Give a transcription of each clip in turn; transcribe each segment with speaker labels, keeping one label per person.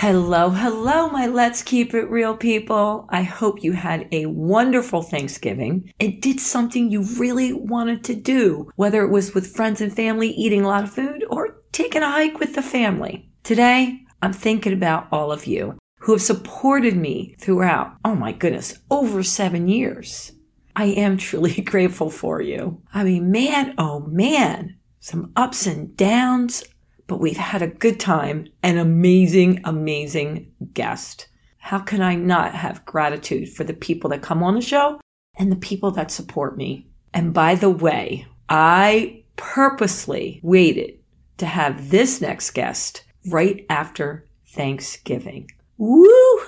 Speaker 1: Hello, hello, my Let's Keep It Real people. I hope you had a wonderful Thanksgiving and did something you really wanted to do, whether it was with friends and family eating a lot of food or taking a hike with the family. Today, I'm thinking about all of you who have supported me throughout, oh my goodness, over seven years. I am truly grateful for you. I mean, man, oh man, some ups and downs, but we've had a good time, an amazing, amazing guest. How can I not have gratitude for the people that come on the show and the people that support me? And by the way, I purposely waited to have this next guest right after Thanksgiving. Woo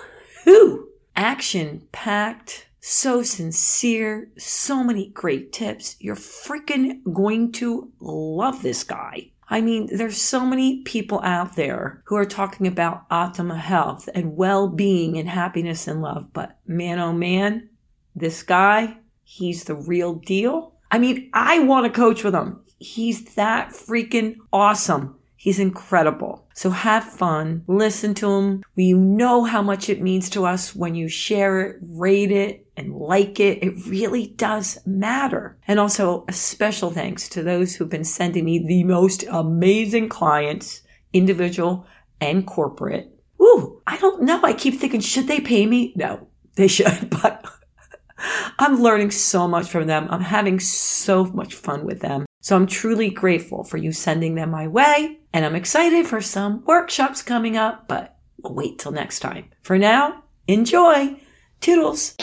Speaker 1: hoo! Action packed, so sincere, so many great tips. You're freaking going to love this guy. I mean, there's so many people out there who are talking about optimal health and well-being and happiness and love, but man, oh man, this guy, he's the real deal. I mean, I want to coach with him. He's that freaking awesome. He's incredible. So have fun, listen to them. We know how much it means to us when you share it, rate it, and like it. It really does matter. And also a special thanks to those who've been sending me the most amazing clients, individual and corporate. Ooh, I don't know. I keep thinking, should they pay me? No, they should, but I'm learning so much from them. I'm having so much fun with them. So I'm truly grateful for you sending them my way. And I'm excited for some workshops coming up, but we'll wait till next time. For now, enjoy. Toodles.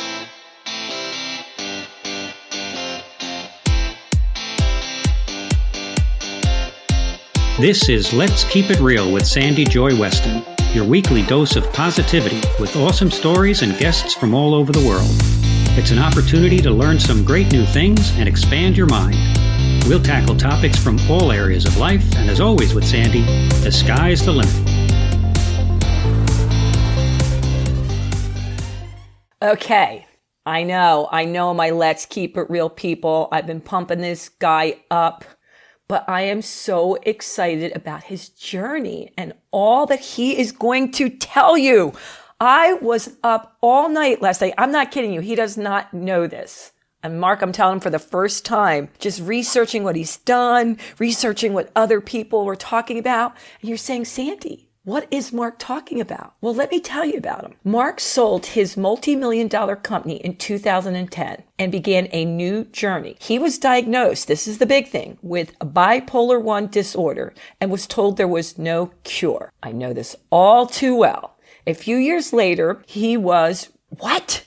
Speaker 2: This is Let's Keep It Real with Sandy Joy Weston, your weekly dose of positivity with awesome stories and guests from all over the world. It's an opportunity to learn some great new things and expand your mind. We'll tackle topics from all areas of life, and as always with Sandy, the sky's the limit.
Speaker 1: Okay. I know, I know my Let's Keep It Real people. I've been pumping this guy up but I am so excited about his journey and all that he is going to tell you. I was up all night last night. I'm not kidding you. He does not know this. And Mark, I'm telling him for the first time, just researching what he's done, researching what other people were talking about. And you're saying, Sandy, what is Mark talking about? Well, let me tell you about him. Mark sold his multi-million dollar company in 2010 and began a new journey. He was diagnosed, this is the big thing, with bipolar 1 disorder and was told there was no cure. I know this all too well. A few years later, he was, what?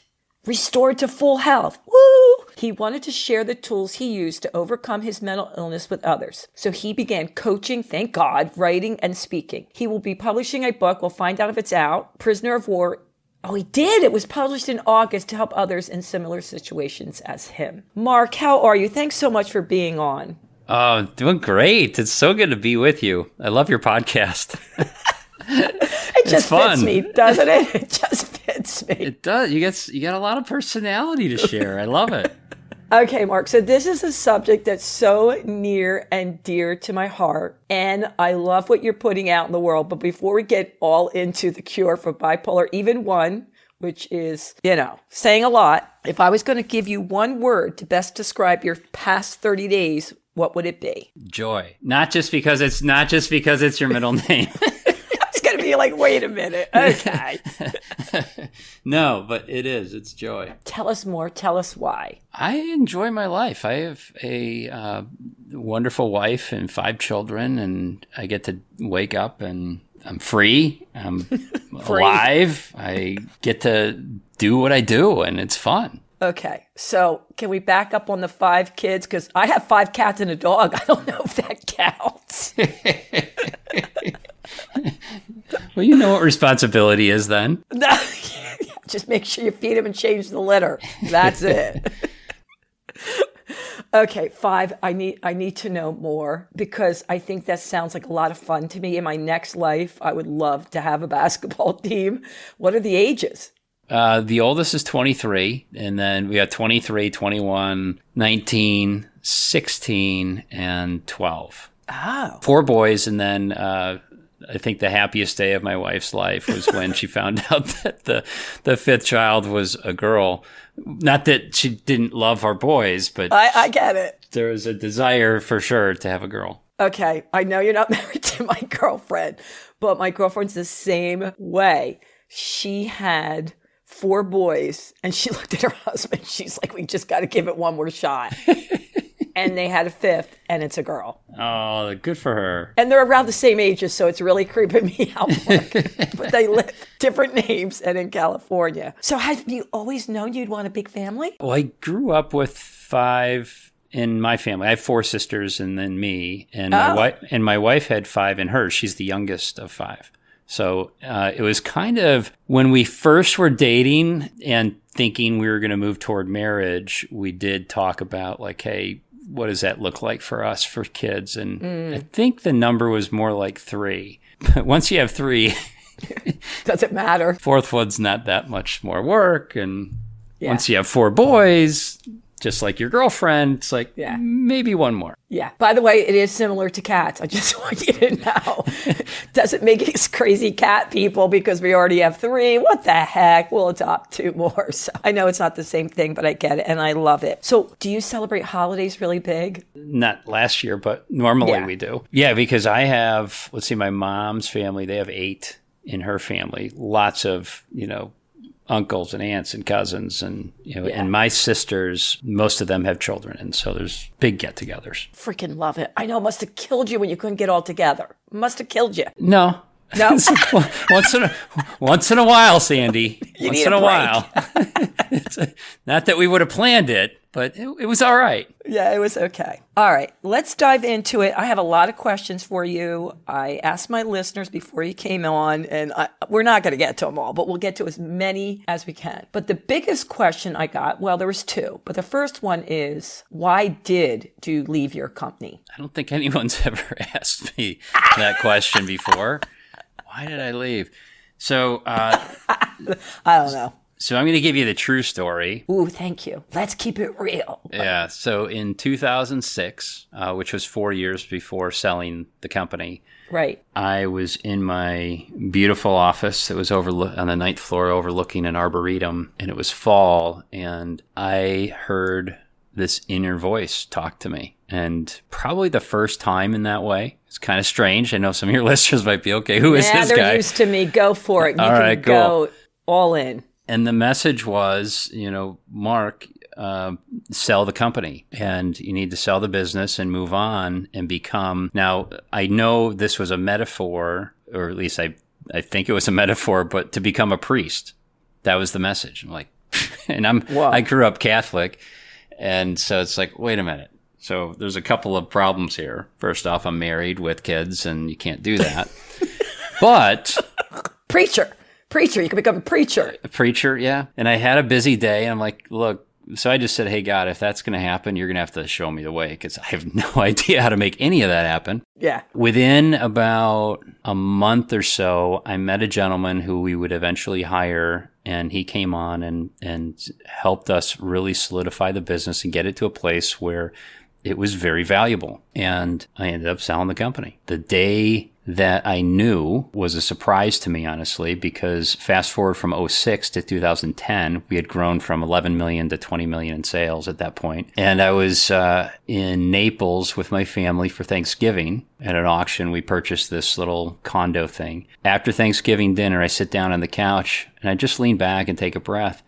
Speaker 1: Restored to full health. Woo! He wanted to share the tools he used to overcome his mental illness with others. So he began coaching, thank God, writing and speaking. He will be publishing a book. We'll find out if it's out. Prisoner of War. Oh, he did. It was published in August to help others in similar situations as him. Mark, how are you? Thanks so much for being on.
Speaker 3: Oh, doing great. It's so good to be with you. I love your podcast.
Speaker 1: it just fits me, doesn't it? It just fits me.
Speaker 3: It does. You get you got a lot of personality to share. I love it.
Speaker 1: Okay, Mark. So this is a subject that's so near and dear to my heart. And I love what you're putting out in the world. But before we get all into the cure for bipolar, even one, which is, you know, saying a lot, if I was going to give you one word to best describe your past 30 days, what would it be?
Speaker 3: Joy. Not just because it's not just because it's your middle name.
Speaker 1: Be like, wait a minute. Okay.
Speaker 3: no, but it is. It's joy.
Speaker 1: Tell us more. Tell us why.
Speaker 3: I enjoy my life. I have a uh, wonderful wife and five children, and I get to wake up and I'm free. I'm free. alive. I get to do what I do, and it's fun.
Speaker 1: Okay, so can we back up on the five kids? Because I have five cats and a dog. I don't know if that counts.
Speaker 3: Well, you know what responsibility is then.
Speaker 1: Just make sure you feed them and change the litter. That's it. okay, five. I need I need to know more because I think that sounds like a lot of fun to me. In my next life, I would love to have a basketball team. What are the ages?
Speaker 3: Uh, the oldest is 23, and then we have 23, 21, 19, 16, and 12.
Speaker 1: Oh.
Speaker 3: Four boys, and then uh, I think the happiest day of my wife's life was when she found out that the the fifth child was a girl. Not that she didn't love our boys, but
Speaker 1: I, I get it.
Speaker 3: there was a desire for sure to have a girl.
Speaker 1: Okay, I know you're not married to my girlfriend, but my girlfriend's the same way. She had four boys and she looked at her husband. She's like, we just got to give it one more shot. And they had a fifth and it's a girl.
Speaker 3: Oh, good for her.
Speaker 1: And they're around the same ages, so it's really creeping me out. But they live different names and in California. So have you always known you'd want a big family?
Speaker 3: Well, I grew up with five in my family. I have four sisters and then me, and my
Speaker 1: Oh.
Speaker 3: wife and my wife had five in hers. She's the youngest of five. So uh, it was kind of when we first were dating and thinking we were going to move toward marriage. We did talk about like, hey, what does that look like for us for kids? And mm. I think the number was more like three. But once you have three,
Speaker 1: Does it matter?
Speaker 3: fourth one's not that much more work and
Speaker 1: Yeah.
Speaker 3: once you have four boys just like your girlfriend it's like
Speaker 1: Yeah.
Speaker 3: maybe one more
Speaker 1: Yeah. By the way, it is similar to cats. I just want you to know. Doesn't make us crazy cat people because we already have three. What the heck? We'll adopt two more. So I know it's not the same thing, but I get it and I love it. So do you celebrate holidays really big?
Speaker 3: not last year but normally
Speaker 1: Yeah.
Speaker 3: we do yeah because i have let's see my mom's family they have eight in her family lots of you know uncles and aunts and cousins and you know
Speaker 1: Yeah.
Speaker 3: and my sisters most of them have children and so there's big get-togethers
Speaker 1: Freaking love it. I know it must have killed you when you couldn't get all together. Must have killed you.
Speaker 3: no
Speaker 1: No.
Speaker 3: once in a once in a while, Sandy.
Speaker 1: You
Speaker 3: once in
Speaker 1: a
Speaker 3: a, while. It's a- not that we would have planned it, but it, it was all right.
Speaker 1: Yeah, it was okay. All right, let's dive into it. I have a lot of questions for you. I asked my listeners before you came on, and I, we're not going to get to them all, but we'll get to as many as we can. But the biggest question I got, well, there was two, but the first one is, why did you leave your company?
Speaker 3: I don't think anyone's ever asked me that question before. Why did I leave? So, uh,
Speaker 1: I don't know.
Speaker 3: so I'm going to give you the true story.
Speaker 1: Ooh, thank you. Let's keep it real.
Speaker 3: Yeah. So in 2006, uh, which was four years before selling the company,
Speaker 1: Right.
Speaker 3: I was in my beautiful office that was over on the ninth floor overlooking an arboretum, and it was fall, and I heard this inner voice talk to me. And probably the first time in that way. It's kind of strange. I know some of your listeners might be okay. Who is
Speaker 1: yeah,
Speaker 3: this
Speaker 1: they're
Speaker 3: guy?
Speaker 1: used to me. Go for it. You
Speaker 3: All
Speaker 1: can
Speaker 3: right,
Speaker 1: go all in.
Speaker 3: and the message was, you know, Mark, uh, sell the company and you need to sell the business and move on and become. Now, I know this was a metaphor, or at least I, I think it was a metaphor, but to become a priest. That was the message. I'm like, and I'm,
Speaker 1: Wow.
Speaker 3: I grew up Catholic. And so it's like, wait a minute. So there's a couple of problems here. First off, I'm married with kids and you can't do that. but
Speaker 1: Preacher. Preacher. You can become a preacher.
Speaker 3: a preacher, yeah. And I had a busy day. And I'm like, look, so I just said, hey, God, if that's going to happen, you're going to have to show me the way because I have no idea how to make any of that happen.
Speaker 1: Yeah.
Speaker 3: Within about a month or so, I met a gentleman who we would eventually hire, and he came on and, and helped us really solidify the business and get it to a place where it was very valuable. And I ended up selling the company. The day that I knew was a surprise to me, honestly, because fast forward from 06 to 2010, we had grown from 11 million to 20 million in sales at that point. And I was uh, in Naples with my family for Thanksgiving at an auction. We purchased this little condo thing. After Thanksgiving dinner, I sit down on the couch and I just lean back and take a breath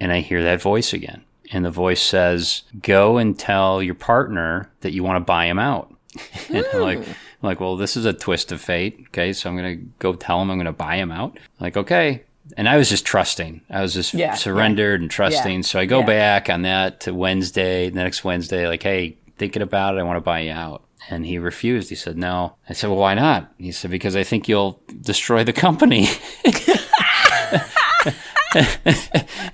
Speaker 3: and I hear that voice again. And the voice says, "Go and tell your partner that you want to buy him out." and I'm like, I'm like, well, this is a twist of fate. Okay, so I'm gonna go tell him I'm gonna buy him out. like, okay. And I was just trusting. I was just
Speaker 1: Yeah,
Speaker 3: surrendered and trusting.
Speaker 1: Yeah,
Speaker 3: So I go
Speaker 1: yeah.
Speaker 3: back on that to Wednesday, the next Wednesday, like, hey, thinking about it, I want to buy you out. And he refused. He said, no. I said, well, why not? He said, because I think you'll destroy the company.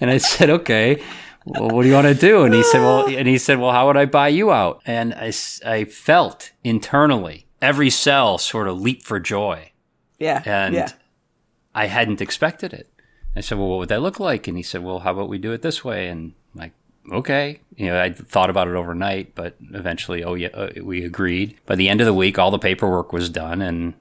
Speaker 3: and I said, okay, well, what do you want to do? And he said, well, and he said, well, how would I buy you out? And I, I felt internally every cell sort of leap for joy.
Speaker 1: Yeah.
Speaker 3: And
Speaker 1: yeah.
Speaker 3: I hadn't expected it. I said, well, what would that look like? And he said, well, how about we do it this way? And I'm like, okay. You know, I thought about it overnight, but eventually, oh yeah, uh, we agreed. By the end of the week, all the paperwork was done and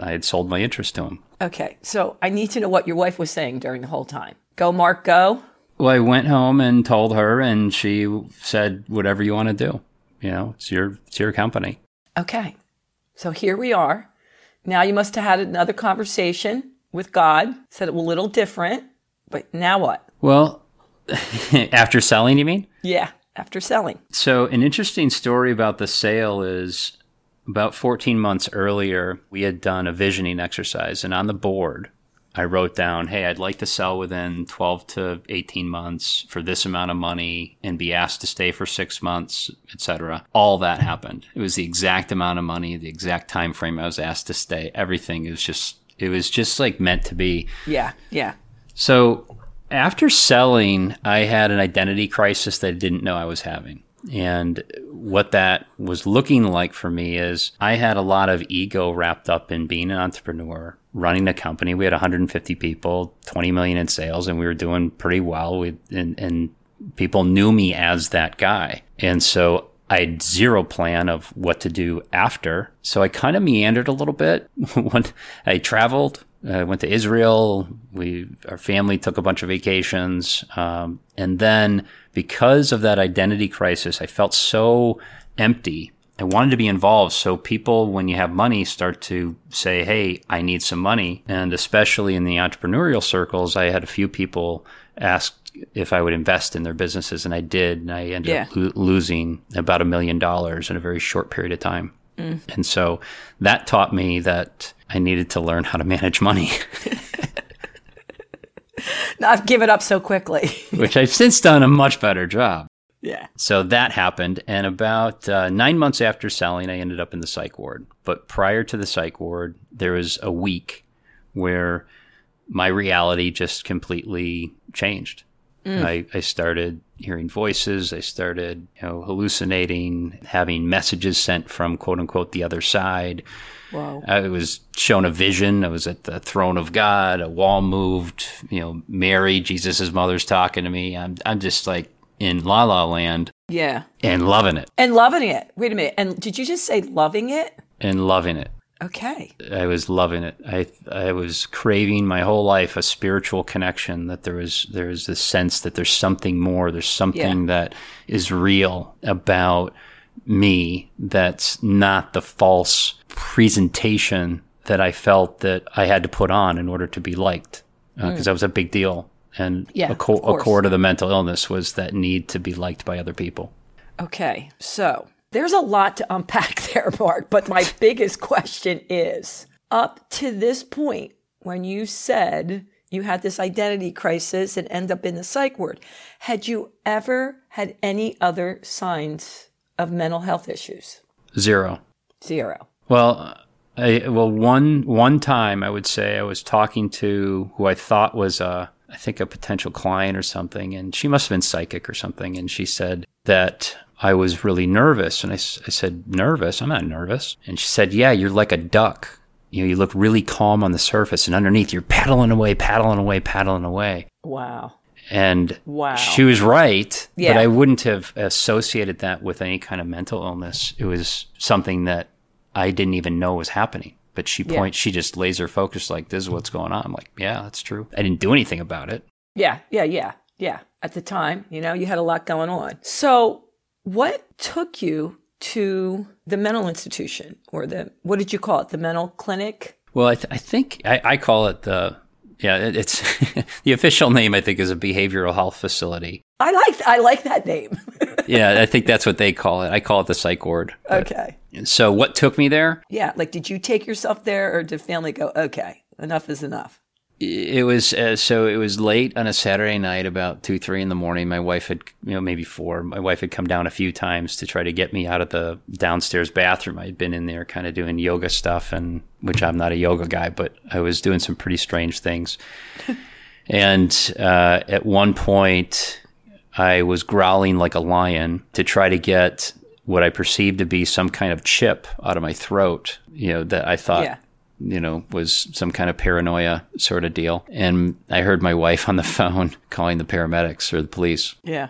Speaker 3: I had sold my interest to him.
Speaker 1: Okay. So I need to know what your wife was saying during the whole time. Go, Mark, go.
Speaker 3: Well, I went home and told her, and she said, "Whatever you want to do, you know, it's your it's your company."
Speaker 1: Okay. So here we are. Now you must have had another conversation with God, said it was a little different, but now what?
Speaker 3: Well, after selling, you mean?
Speaker 1: Yeah, after selling.
Speaker 3: So, an interesting story about the sale is about 14 months earlier, we had done a visioning exercise, and on the board, I wrote down, hey, I'd like to sell within 12 to 18 months for this amount of money and be asked to stay for six months, etc. All that happened. It was the exact amount of money, the exact time frame I was asked to stay. Everything is just, it was just like meant to be.
Speaker 1: Yeah, yeah.
Speaker 3: So after selling, I had an identity crisis that I didn't know I was having. And what that was looking like for me is I had a lot of ego wrapped up in being an entrepreneur, running a company. We had 150 people, 20 million in sales, and we were doing pretty well. We, and, and people knew me as that guy. And so I had zero plan of what to do after. So I kind of meandered a little bit I traveled. I went to Israel. We, our family took a bunch of vacations. Um, and then because of that identity crisis, I felt so empty. I wanted to be involved. So people, when you have money, start to say, Hey, I need some money. And especially in the entrepreneurial circles, I had a few people ask if I would invest in their businesses, and I did. And I ended
Speaker 1: Yeah.
Speaker 3: up lo- losing about a million dollars in a very short period of time. And so that taught me that I needed to learn how to manage money,
Speaker 1: Not give it up so quickly.
Speaker 3: which I've since done a much better job.
Speaker 1: yeah.
Speaker 3: So that happened. And about uh, nine months after selling, I ended up in the psych ward. But prior to the psych ward, there was a week where my reality just completely changed. Mm. I, I started hearing voices. I started, you know, hallucinating, having messages sent from quote unquote the other side.
Speaker 1: Whoa.
Speaker 3: I was shown a vision. I was at the throne of God. A wall moved. You know, Mary, Jesus' mother's talking to me. I'm, I'm just like in La La Land
Speaker 1: Yeah.
Speaker 3: and loving it
Speaker 1: And loving it. Wait a minute. And did you just say loving it?
Speaker 3: and loving it.
Speaker 1: Okay.
Speaker 3: I was loving it. I I was craving my whole life a spiritual connection. That there was there was this sense that there's something more. There's something that is real about me. That's not the false presentation that I felt that I had to put on in order to be liked, uh, hmm. because that was a big deal. And
Speaker 1: Yeah,
Speaker 3: a, co-
Speaker 1: of
Speaker 3: a core to the mental illness was that need to be liked by other people.
Speaker 1: Okay. So there's a lot to unpack there, Mark. But my biggest question is up to this point, when you said you had this identity crisis and end up in the psych ward, had you ever had any other signs of mental health issues?
Speaker 3: Zero.
Speaker 1: Zero.
Speaker 3: Well, I, well, one one time I would say I was talking to who I thought was a, I think a potential client or something, and she must have been psychic or something, and she said that I was really nervous, and I said nervous, I'm not nervous, and she said, yeah, you're like a duck. You know, you look really calm on the surface, and underneath you're paddling away, paddling away, paddling away.
Speaker 1: Wow.
Speaker 3: And
Speaker 1: Wow.
Speaker 3: she was right,
Speaker 1: Yeah.
Speaker 3: but I wouldn't have associated that with any kind of mental illness. It was something that I didn't even know was happening. But she
Speaker 1: Yeah.
Speaker 3: she just laser focused like, "This is what's going on." I'm like, "Yeah, that's true." I didn't do anything about it.
Speaker 1: Yeah, yeah, yeah, yeah. At the time, you know, you had a lot going on. So, what took you to the mental institution or the, what did you call it? The mental clinic?
Speaker 3: Well, I, th- I think I, I call it the yeah. it- It's the official name. I think is a behavioral health facility.
Speaker 1: I like, I like that name.
Speaker 3: Yeah, I think that's what they call it. I call it the psych ward.
Speaker 1: Okay.
Speaker 3: So what took me there?
Speaker 1: Yeah. Like, did you take yourself there or did family go, okay, enough is enough?
Speaker 3: It was uh, so it was late on a Saturday night, about two, three in the morning. My wife had, you know, maybe four. My wife had come down a few times to try to get me out of the downstairs bathroom. I had been in there, kind of doing yoga stuff, and which I'm not a yoga guy, but I was doing some pretty strange things. and uh, at one point, I was growling like a lion to try to get what I perceived to be some kind of chip out of my throat. You know that I thought
Speaker 1: Yeah.
Speaker 3: You know, was some kind of paranoia sort of deal. And I heard my wife on the phone calling the paramedics or the police.
Speaker 1: Yeah.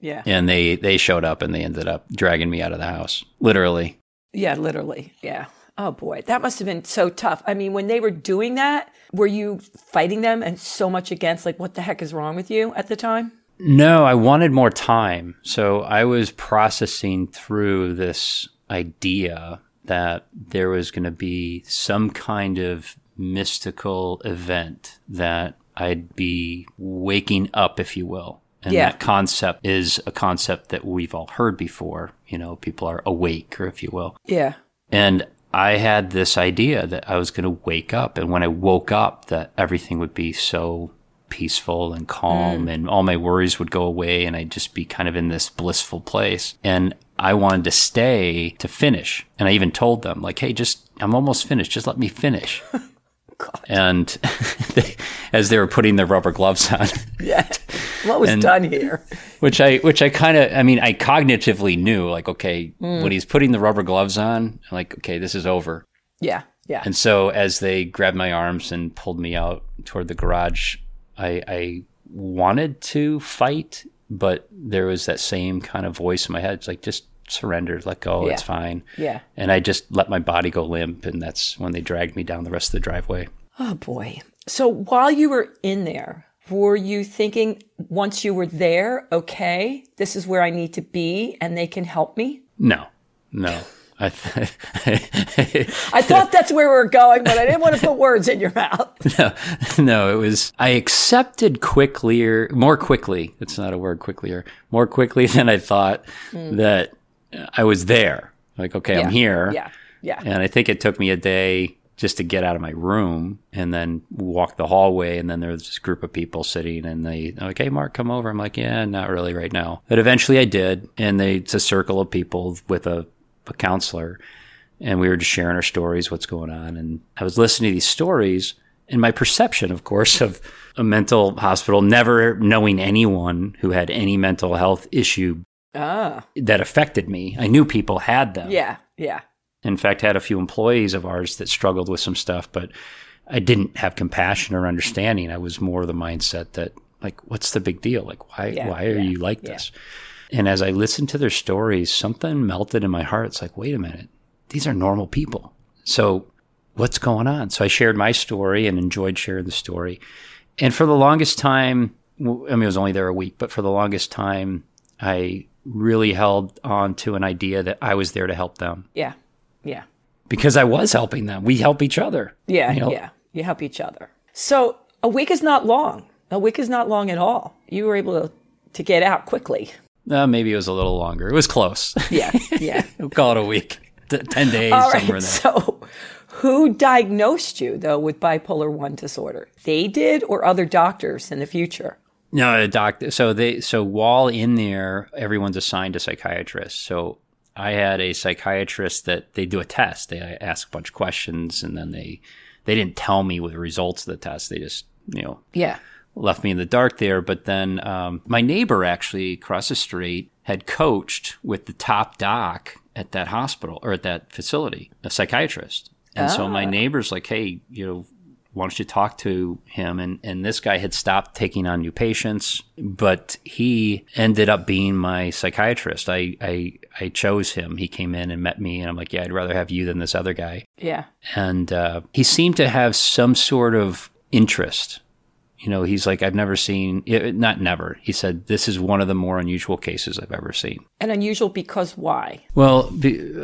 Speaker 1: Yeah.
Speaker 3: And they, they showed up and they ended up dragging me out of the house. Literally.
Speaker 1: Yeah. Literally. Yeah. Oh boy, that must have been so tough. I mean, when they were doing that, were you fighting them and so much against like what the heck is wrong with you at the time?
Speaker 3: No, I wanted more time. So I was processing through this idea that there was going to be some kind of mystical event that I'd be waking up, if you will. And
Speaker 1: Yeah.
Speaker 3: that concept is a concept that we've all heard before. You know, people are awake, or if you will.
Speaker 1: Yeah.
Speaker 3: And I had this idea that I was going to wake up. And when I woke up, that everything would be so peaceful and calm mm. and all my worries would go away and I'd just be kind of in this blissful place. And I wanted to stay to finish. And I even told them, like, hey, just, I'm almost finished. Just let me finish. And they, as they were putting their rubber gloves on,
Speaker 1: Yeah. What was
Speaker 3: And-
Speaker 1: done here?
Speaker 3: which I which I kind of I mean I cognitively knew like okay hmm. when he's putting the rubber gloves on I'm like okay this is over
Speaker 1: Yeah. Yeah.
Speaker 3: and so as they grabbed my arms and pulled me out toward the garage I I wanted to fight but there was that same kind of voice in my head it's like just surrender let go it's fine
Speaker 1: Yeah.
Speaker 3: and I just let my body go limp and that's when they dragged me down the rest of the driveway
Speaker 1: Oh boy. So while you were in there, were you thinking once you were there, okay, this is where I need to be and they can help me?
Speaker 3: no no I th-
Speaker 1: I thought that's where we were going, but I didn't want to put words in your mouth.
Speaker 3: no, no, it was I accepted quickly or more quickly. It's not a word quicklier. More quickly than I thought hmm. that I was there. Like, okay, I'm here.
Speaker 1: Yeah. Yeah.
Speaker 3: And I think it took me a day just to get out of my room and then walk the hallway. And then there was this group of people sitting and they, like, hey, Mark, come over. I'm like, yeah, not really right now. But eventually I did. And they, it's a circle of people with a, a counselor. And we were just sharing our stories, what's going on. And I was listening to these stories and my perception, of course, of a mental hospital, never knowing anyone who had any mental health issue
Speaker 1: Ah.
Speaker 3: that affected me. I knew people had them
Speaker 1: Yeah. Yeah.
Speaker 3: in fact had a few employees of ours that struggled with some stuff but i didn't have compassion or understanding i was more of the mindset that like what's the big deal like why
Speaker 1: Yeah,
Speaker 3: why are
Speaker 1: yeah,
Speaker 3: you like
Speaker 1: yeah.
Speaker 3: this and as i listened to their stories something melted in my heart it's like wait a minute these are normal people so what's going on so i shared my story and enjoyed sharing the story and for the longest time I mean it was only there a week but for the longest time i really held on to an idea that i was there to help them
Speaker 1: Yeah. Yeah.
Speaker 3: because I was helping them. We help each other.
Speaker 1: Yeah.
Speaker 3: You know?
Speaker 1: Yeah. You help each other. So a week is not long. A week is not long at all. You were able to, to get out quickly.
Speaker 3: Uh, maybe it was a little longer. It was close.
Speaker 1: Yeah. Yeah.
Speaker 3: we'll call it a week, T- ten days,
Speaker 1: All
Speaker 3: somewhere
Speaker 1: right.
Speaker 3: there.
Speaker 1: So, who diagnosed you though with bipolar one disorder? They did, or other doctors in the future?
Speaker 3: No, a doctor. So they, so while in there, everyone's assigned a psychiatrist. So I had a psychiatrist that they do a test. They ask a bunch of questions, and then they, they didn't tell me the results of the test. They just, you know,
Speaker 1: Yeah.
Speaker 3: left me in the dark there. But then um, my neighbor actually across the street had coached with the top doc at that hospital or at that facility, a psychiatrist. And so my neighbor's like, hey, you know, why don't you talk to him? And, and this guy had stopped taking on new patients, but he ended up being my psychiatrist. I, I, I chose him. He came in and met me, and I'm like, yeah, I'd rather have you than this other guy
Speaker 1: Yeah.
Speaker 3: and uh, he seemed to have some sort of interest. You know, he's like, I've never seen, it, not never. He said, this is one of the more unusual cases I've ever seen.
Speaker 1: And unusual because why?
Speaker 3: Well,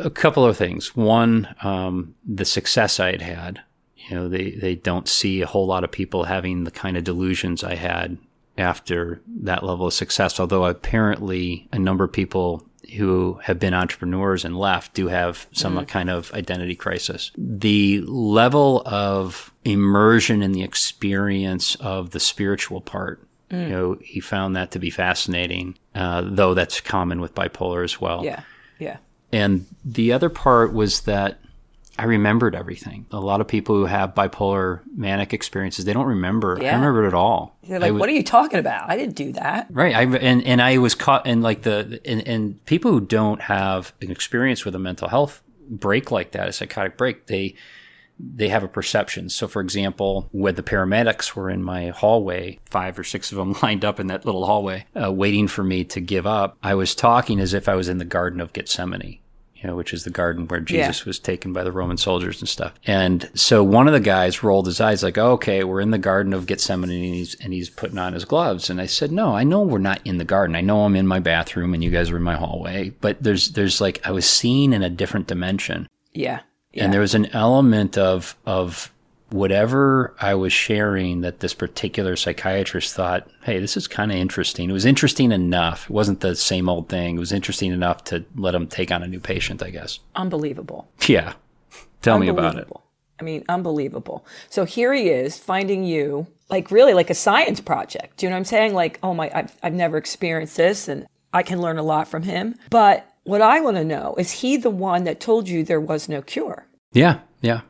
Speaker 3: a couple of things. One, um, the success I had had. You know, they, they don't see a whole lot of people having the kind of delusions I had after that level of success. Although apparently a number of people who have been entrepreneurs and left do have some kind of identity crisis. The level of immersion in the experience of the spiritual part, you know, he found that to be fascinating, uh, though that's common with bipolar as well.
Speaker 1: Yeah. Yeah.
Speaker 3: And the other part was that I remembered everything. A lot of people who have bipolar manic experiences, they don't remember. I
Speaker 1: Yeah.
Speaker 3: remember it all.
Speaker 1: They're like,
Speaker 3: was-
Speaker 1: what are you talking about? I didn't do that.
Speaker 3: Right. I, and, and I was caught in like the, and, and people who don't have an experience with a mental health break like that, a psychotic break, they, they have a perception. So, for example, when the paramedics were in my hallway, five or six of them lined up in that little hallway, uh, waiting for me to give up, I was talking as if I was in the Garden of Gethsemane. You know, which is the garden where Jesus yeah. was taken by the Roman soldiers and stuff. And so one of the guys rolled his eyes like, oh, okay, we're in the Garden of Gethsemane and he's, and he's putting on his gloves. And I said, no, I know we're not in the garden. I know I'm in my bathroom and you guys are in my hallway, but there's, there's like, I was seen in a different dimension.
Speaker 1: Yeah. yeah.
Speaker 3: And there was an element of, of whatever I was sharing that this particular psychiatrist thought, hey, this is kind of interesting. It was interesting enough. It wasn't the same old thing. It was interesting enough to let him take on a new patient, I guess.
Speaker 1: Unbelievable.
Speaker 3: Yeah. Tell me about it.
Speaker 1: I mean, unbelievable. So here he is finding you like really like a science project. Do you know what I'm saying? Like, oh my, I've, I've never experienced this and I can learn a lot from him. But what I want to know is he the one that told you there was no cure?
Speaker 3: Yeah. Yeah.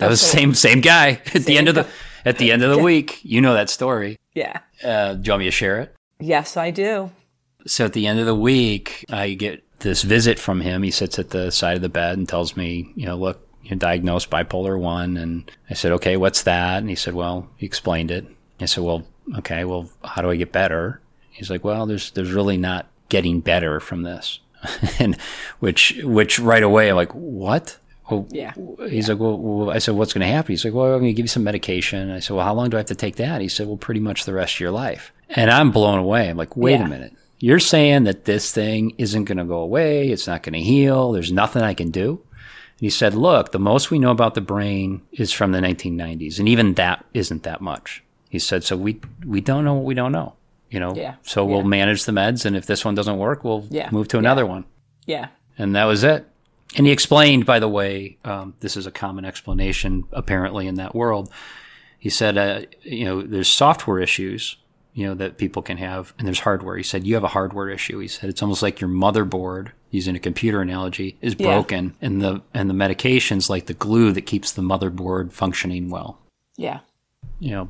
Speaker 3: That was the same same guy at same the end of the at the end of the week. You know that story.
Speaker 1: Yeah.
Speaker 3: Uh, do you want me to share it?
Speaker 1: Yes, I do.
Speaker 3: So at the end of the week, I get this visit from him. He sits at the side of the bed and tells me, you know, look, you're diagnosed bipolar one. And I said, okay, what's that? And he said, well, he explained it. I said, well, okay, well, how do I get better? He's like, well, there's there's really not getting better from this, and which which right away I'm like, what? Well, yeah. He's yeah. like, well, well, I said, what's going to happen? He's like, well, I'm going to give you some medication. I said, well, how long do I have to take that? He said, well, pretty much the rest of your life. And I'm blown away. I'm like, wait yeah. a minute. You're saying that this thing isn't going to go away. It's not going to heal. There's nothing I can do. And he said, look, the most we know about the brain is from the 1990s. And even that isn't that much. He said, so we, we don't know what we don't know, you know?
Speaker 1: Yeah.
Speaker 3: So we'll manage the meds. And if this one doesn't work, we'll move to another one.
Speaker 1: Yeah.
Speaker 3: And that was it. And he explained, by the way, um, this is a common explanation apparently in that world. He said, uh, you know, there's software issues, you know, that people can have, and there's hardware. He said, you have a hardware issue. He said, it's almost like your motherboard, using a computer analogy, is broken, yeah. and the and the medication's like the glue that keeps the motherboard functioning well.
Speaker 1: Yeah.
Speaker 3: You know,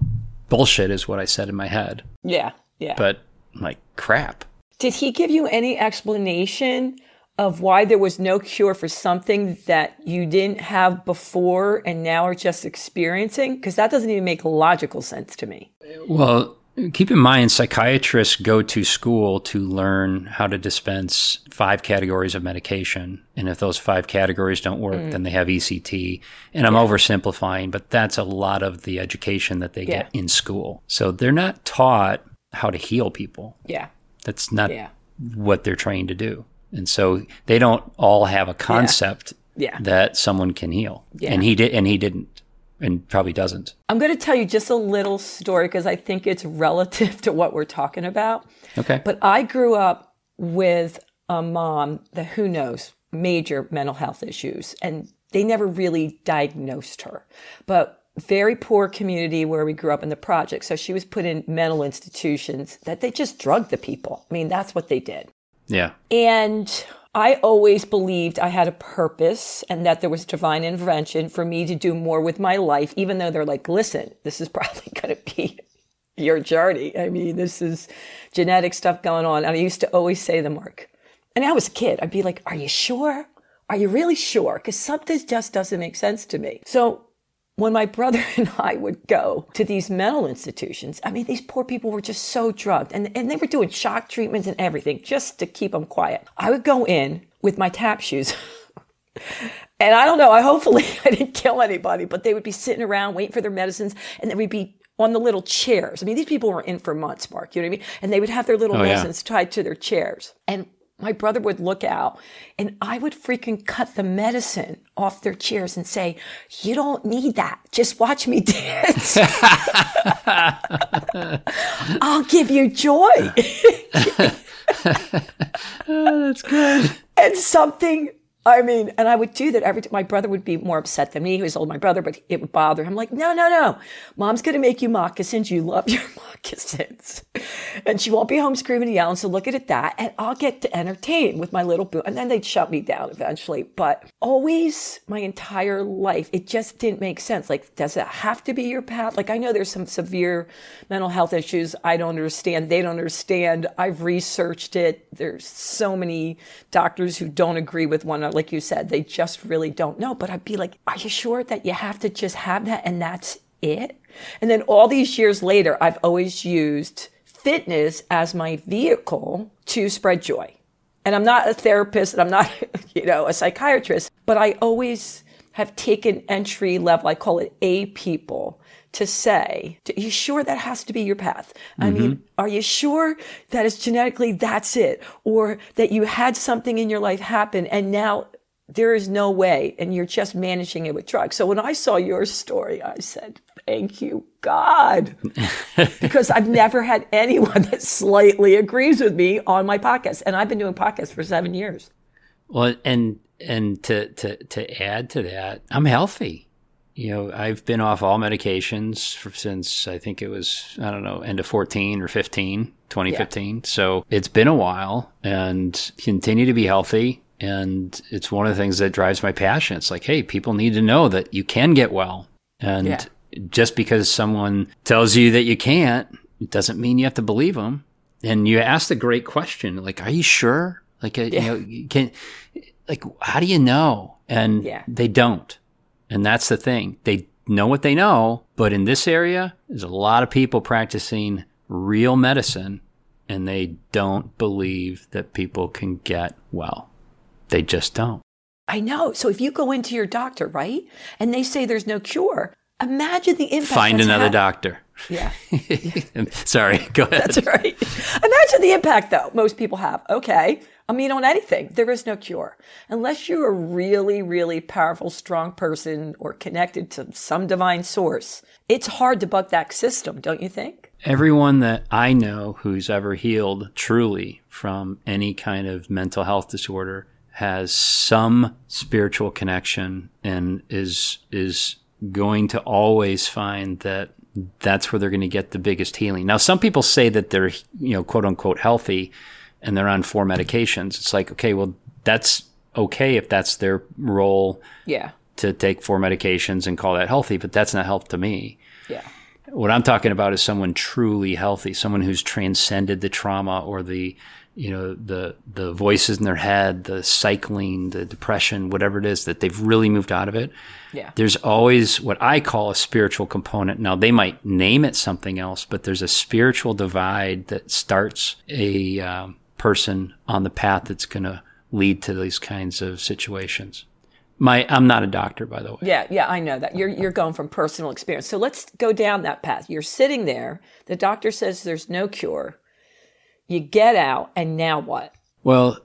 Speaker 3: bullshit is what I said in my head.
Speaker 1: Yeah. Yeah.
Speaker 3: But like crap.
Speaker 1: Did he give you any explanation of why there was no cure for something that you didn't have before and now are just experiencing? Because that doesn't even make logical sense to me.
Speaker 3: Well, keep in mind, psychiatrists go to school to learn how to dispense five categories of medication. And if those five categories don't work, mm. then they have ECT. And I'm yeah. oversimplifying, but that's a lot of the education that they yeah. get in school. So they're not taught how to heal people.
Speaker 1: Yeah.
Speaker 3: That's not yeah. what they're trained to do. And so they don't all have a concept
Speaker 1: yeah. Yeah.
Speaker 3: that someone can heal. Yeah. And he did and he didn't and probably doesn't.
Speaker 1: I'm going to tell you just a little story because I think it's relative to what we're talking about.
Speaker 3: Okay.
Speaker 1: But I grew up with a mom that who knows major mental health issues and they never really diagnosed her. But very poor community where we grew up in the project. So she was put in mental institutions that they just drugged the people. I mean, that's what they did.
Speaker 3: Yeah.
Speaker 1: And I always believed I had a purpose and that there was divine intervention for me to do more with my life, even though they're like, listen, this is probably going to be your journey. I mean, this is genetic stuff going on. And I used to always say the Mark. And I was a kid. I'd be like, are you sure? Are you really sure? Because something just doesn't make sense to me. So when my brother and I would go to these mental institutions, I mean, these poor people were just so drugged and, and they were doing shock treatments and everything just to keep them quiet. I would go in with my tap shoes. and I don't know, I hopefully I didn't kill anybody, but they would be sitting around waiting for their medicines and then we'd be on the little chairs. I mean, these people were in for months, Mark, you know what I mean? And they would have their little oh, medicines yeah. tied to their chairs. And my brother would look out and I would freaking cut the medicine off their chairs and say, You don't need that. Just watch me dance. I'll give you joy.
Speaker 3: oh, that's good.
Speaker 1: And something I mean, and I would do that every time. My brother would be more upset than me. He was older, my brother, but it would bother him. I'm like, no, no, no. Mom's going to make you moccasins. You love your moccasins. and she won't be home screaming and yelling. So look at it that. And I'll get to entertain with my little boo. And then they'd shut me down eventually. But always my entire life, it just didn't make sense. Like, does it have to be your path? Like, I know there's some severe mental health issues I don't understand. They don't understand. I've researched it. There's so many doctors who don't agree with one another Uh, like you said, they just really don't know. But I'd be like, are you sure that you have to just have that and that's it? And then all these years later, I've always used fitness as my vehicle to spread joy. and I'm not a therapist and I'm not, you know, a psychiatrist, but I always have taken entry level, I call it A people, to say, are you sure that has to be your path? I mm-hmm. mean, are you sure that it's genetically that's it? Or that you had something in your life happen and now there is no way and you're just managing it with drugs. So when I saw your story, I said, thank you, God. because I've never had anyone that slightly agrees with me on my podcast. And I've been doing podcasts for seven years.
Speaker 3: Well, and and to to to add to that, I'm healthy. You know, I've been off all medications for, since I think it was I don't know end of 14 or 15, 2015. Yeah. So it's been a while, and continue to be healthy. And it's one of the things that drives my passion. It's like, hey, people need to know that you can get well, and yeah. just because someone tells you that you can't, it doesn't mean you have to believe them. And you asked a great question, like, are you sure? Like, uh, yeah. you know, can like, how do you know? And they don't. And that's the thing. They know what they know, but in this area, there's a lot of people practicing real medicine and they don't believe that people can get well. They just don't.
Speaker 1: I know. So if you go into your doctor, right, and they say there's no cure, imagine the impact.
Speaker 3: Find another had. doctor.
Speaker 1: Yeah.
Speaker 3: Sorry, go ahead.
Speaker 1: That's right. Imagine the impact, though, most people have. Okay, I mean, on anything, there is no cure. Unless you're a really, really powerful, strong person or connected to some divine source, it's hard to buck that system, don't you think?
Speaker 3: Everyone that I know who's ever healed truly from any kind of mental health disorder has some spiritual connection and is is going to always find that that's where they're going to get the biggest healing. Now, some people say that they're, you know, quote unquote healthy and they're on four medications. It's like, okay, well, that's okay if that's their role.
Speaker 1: Yeah.
Speaker 3: To take four medications and call that healthy, but that's not health to me.
Speaker 1: Yeah.
Speaker 3: What I'm talking about is someone truly healthy, someone who's transcended the trauma or the, you know, the the voices in their head, the cycling, the depression, whatever it is that they've really moved out of it.
Speaker 1: Yeah.
Speaker 3: There's always what I call a spiritual component. Now they might name it something else, but there's a spiritual divide that starts a um, person on the path that's going to lead to these kinds of situations. My, I'm not a doctor, by the way.
Speaker 1: Yeah, yeah, I know that. You're you're going from personal experience. So let's go down that path. You're sitting there. The doctor says there's no cure. You get out, and now what?
Speaker 3: Well,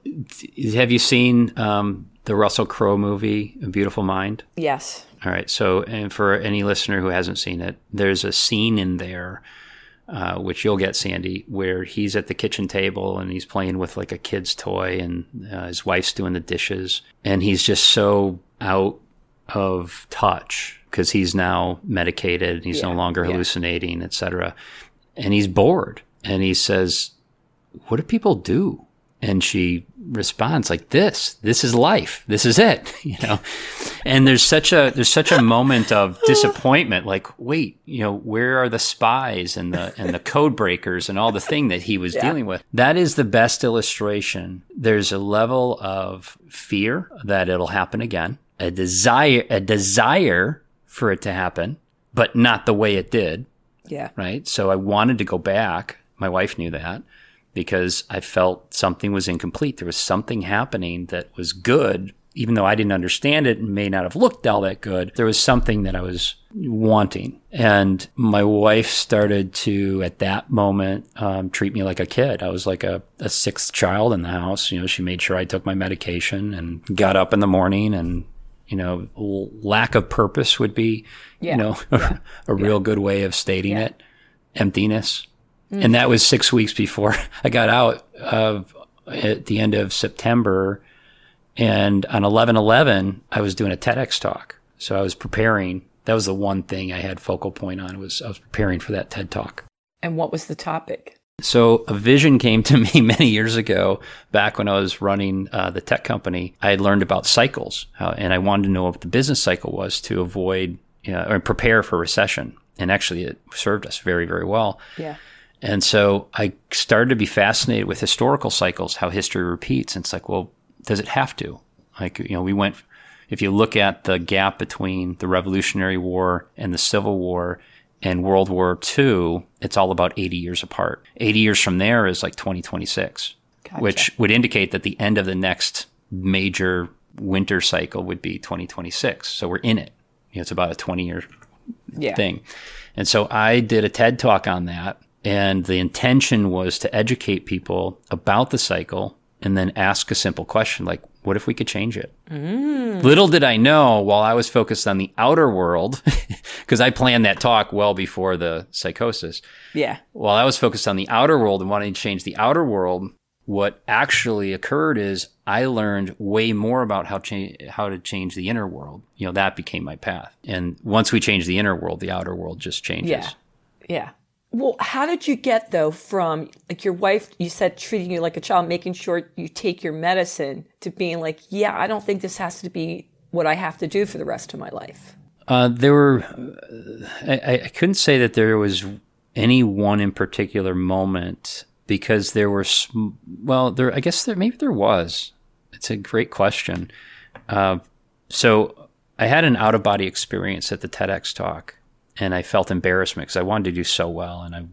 Speaker 3: have you seen um, the Russell Crowe movie, A Beautiful Mind?
Speaker 1: Yes.
Speaker 3: All right. So, and for any listener who hasn't seen it, there's a scene in there uh, which you'll get, Sandy, where he's at the kitchen table and he's playing with like a kid's toy and uh, his wife's doing the dishes. And he's just so out of touch because he's now medicated. And he's yeah, no longer yeah. hallucinating, etc. And he's bored. And he says, What do people do? and she responds like this this is life this is it you know? And there's such a there's such a moment of disappointment like wait you know where are the spies and the and the code breakers and all the thing that he was yeah. dealing with? That is the best illustration. There's a level of fear that it'll happen again a desire a desire for it to happen but not the way it did.
Speaker 1: Yeah.
Speaker 3: Right? So i wanted to go back. My wife knew that because I felt something was incomplete. There was something happening that was good, even though I didn't understand it and may not have looked all that good. There was something that I was wanting. And my wife started to, at that moment, um, treat me like a kid. I was like a, a sixth child in the house. You know, she made sure I took my medication and got up in the morning and you know, lack of purpose would be, yeah. you know, yeah. a, real yeah. good way of stating it. Emptiness. Mm. And that was six weeks before I got out of at the end of September. And on 11 11, I was doing a TEDx talk. So I was preparing. That was the one thing I had focal point on was I was preparing for that TED talk.
Speaker 1: And what was the topic?
Speaker 3: So a vision came to me many years ago, back when I was running uh, the tech company. I had learned about cycles, uh, and I wanted to know what the business cycle was to avoid uh, or prepare for recession. And actually, it served us very, very well.
Speaker 1: Yeah.
Speaker 3: And so I started to be fascinated with historical cycles, how history repeats. And it's like, well, does it have to? Like, you know, we went, if you look at the gap between the Revolutionary War and the Civil War and World War II, it's all about 80 years apart. 80 years from there is like 2026. gotcha. which would indicate that the end of the next major winter cycle would be 2026. So we're in it. You know, it's about a 20 year yeah. thing. And so I did a TED talk on that. And the intention was to educate people about the cycle and then ask a simple question like, what if we could change it? Mm. Little did I know while I was focused on the outer world, because I planned that talk well before the psychosis.
Speaker 1: Yeah.
Speaker 3: While I was focused on the outer world and wanting to change the outer world, what actually occurred is I learned way more about how cha- how to change the inner world. You know, that became my path. And once we change the inner world, the outer world just changes.
Speaker 1: Yeah. Yeah. Well, how did you get though from like your wife, you said treating you like a child, making sure you take your medicine to being like, yeah, I don't think this has to be what I have to do for the rest of my life?
Speaker 3: Uh, there were, I, I couldn't say that there was any one in particular moment because there were, well, there, I guess there, maybe there was. It's a great question. Uh, so I had an out of body experience at the TEDx talk and I felt embarrassment because I wanted to do so well, and I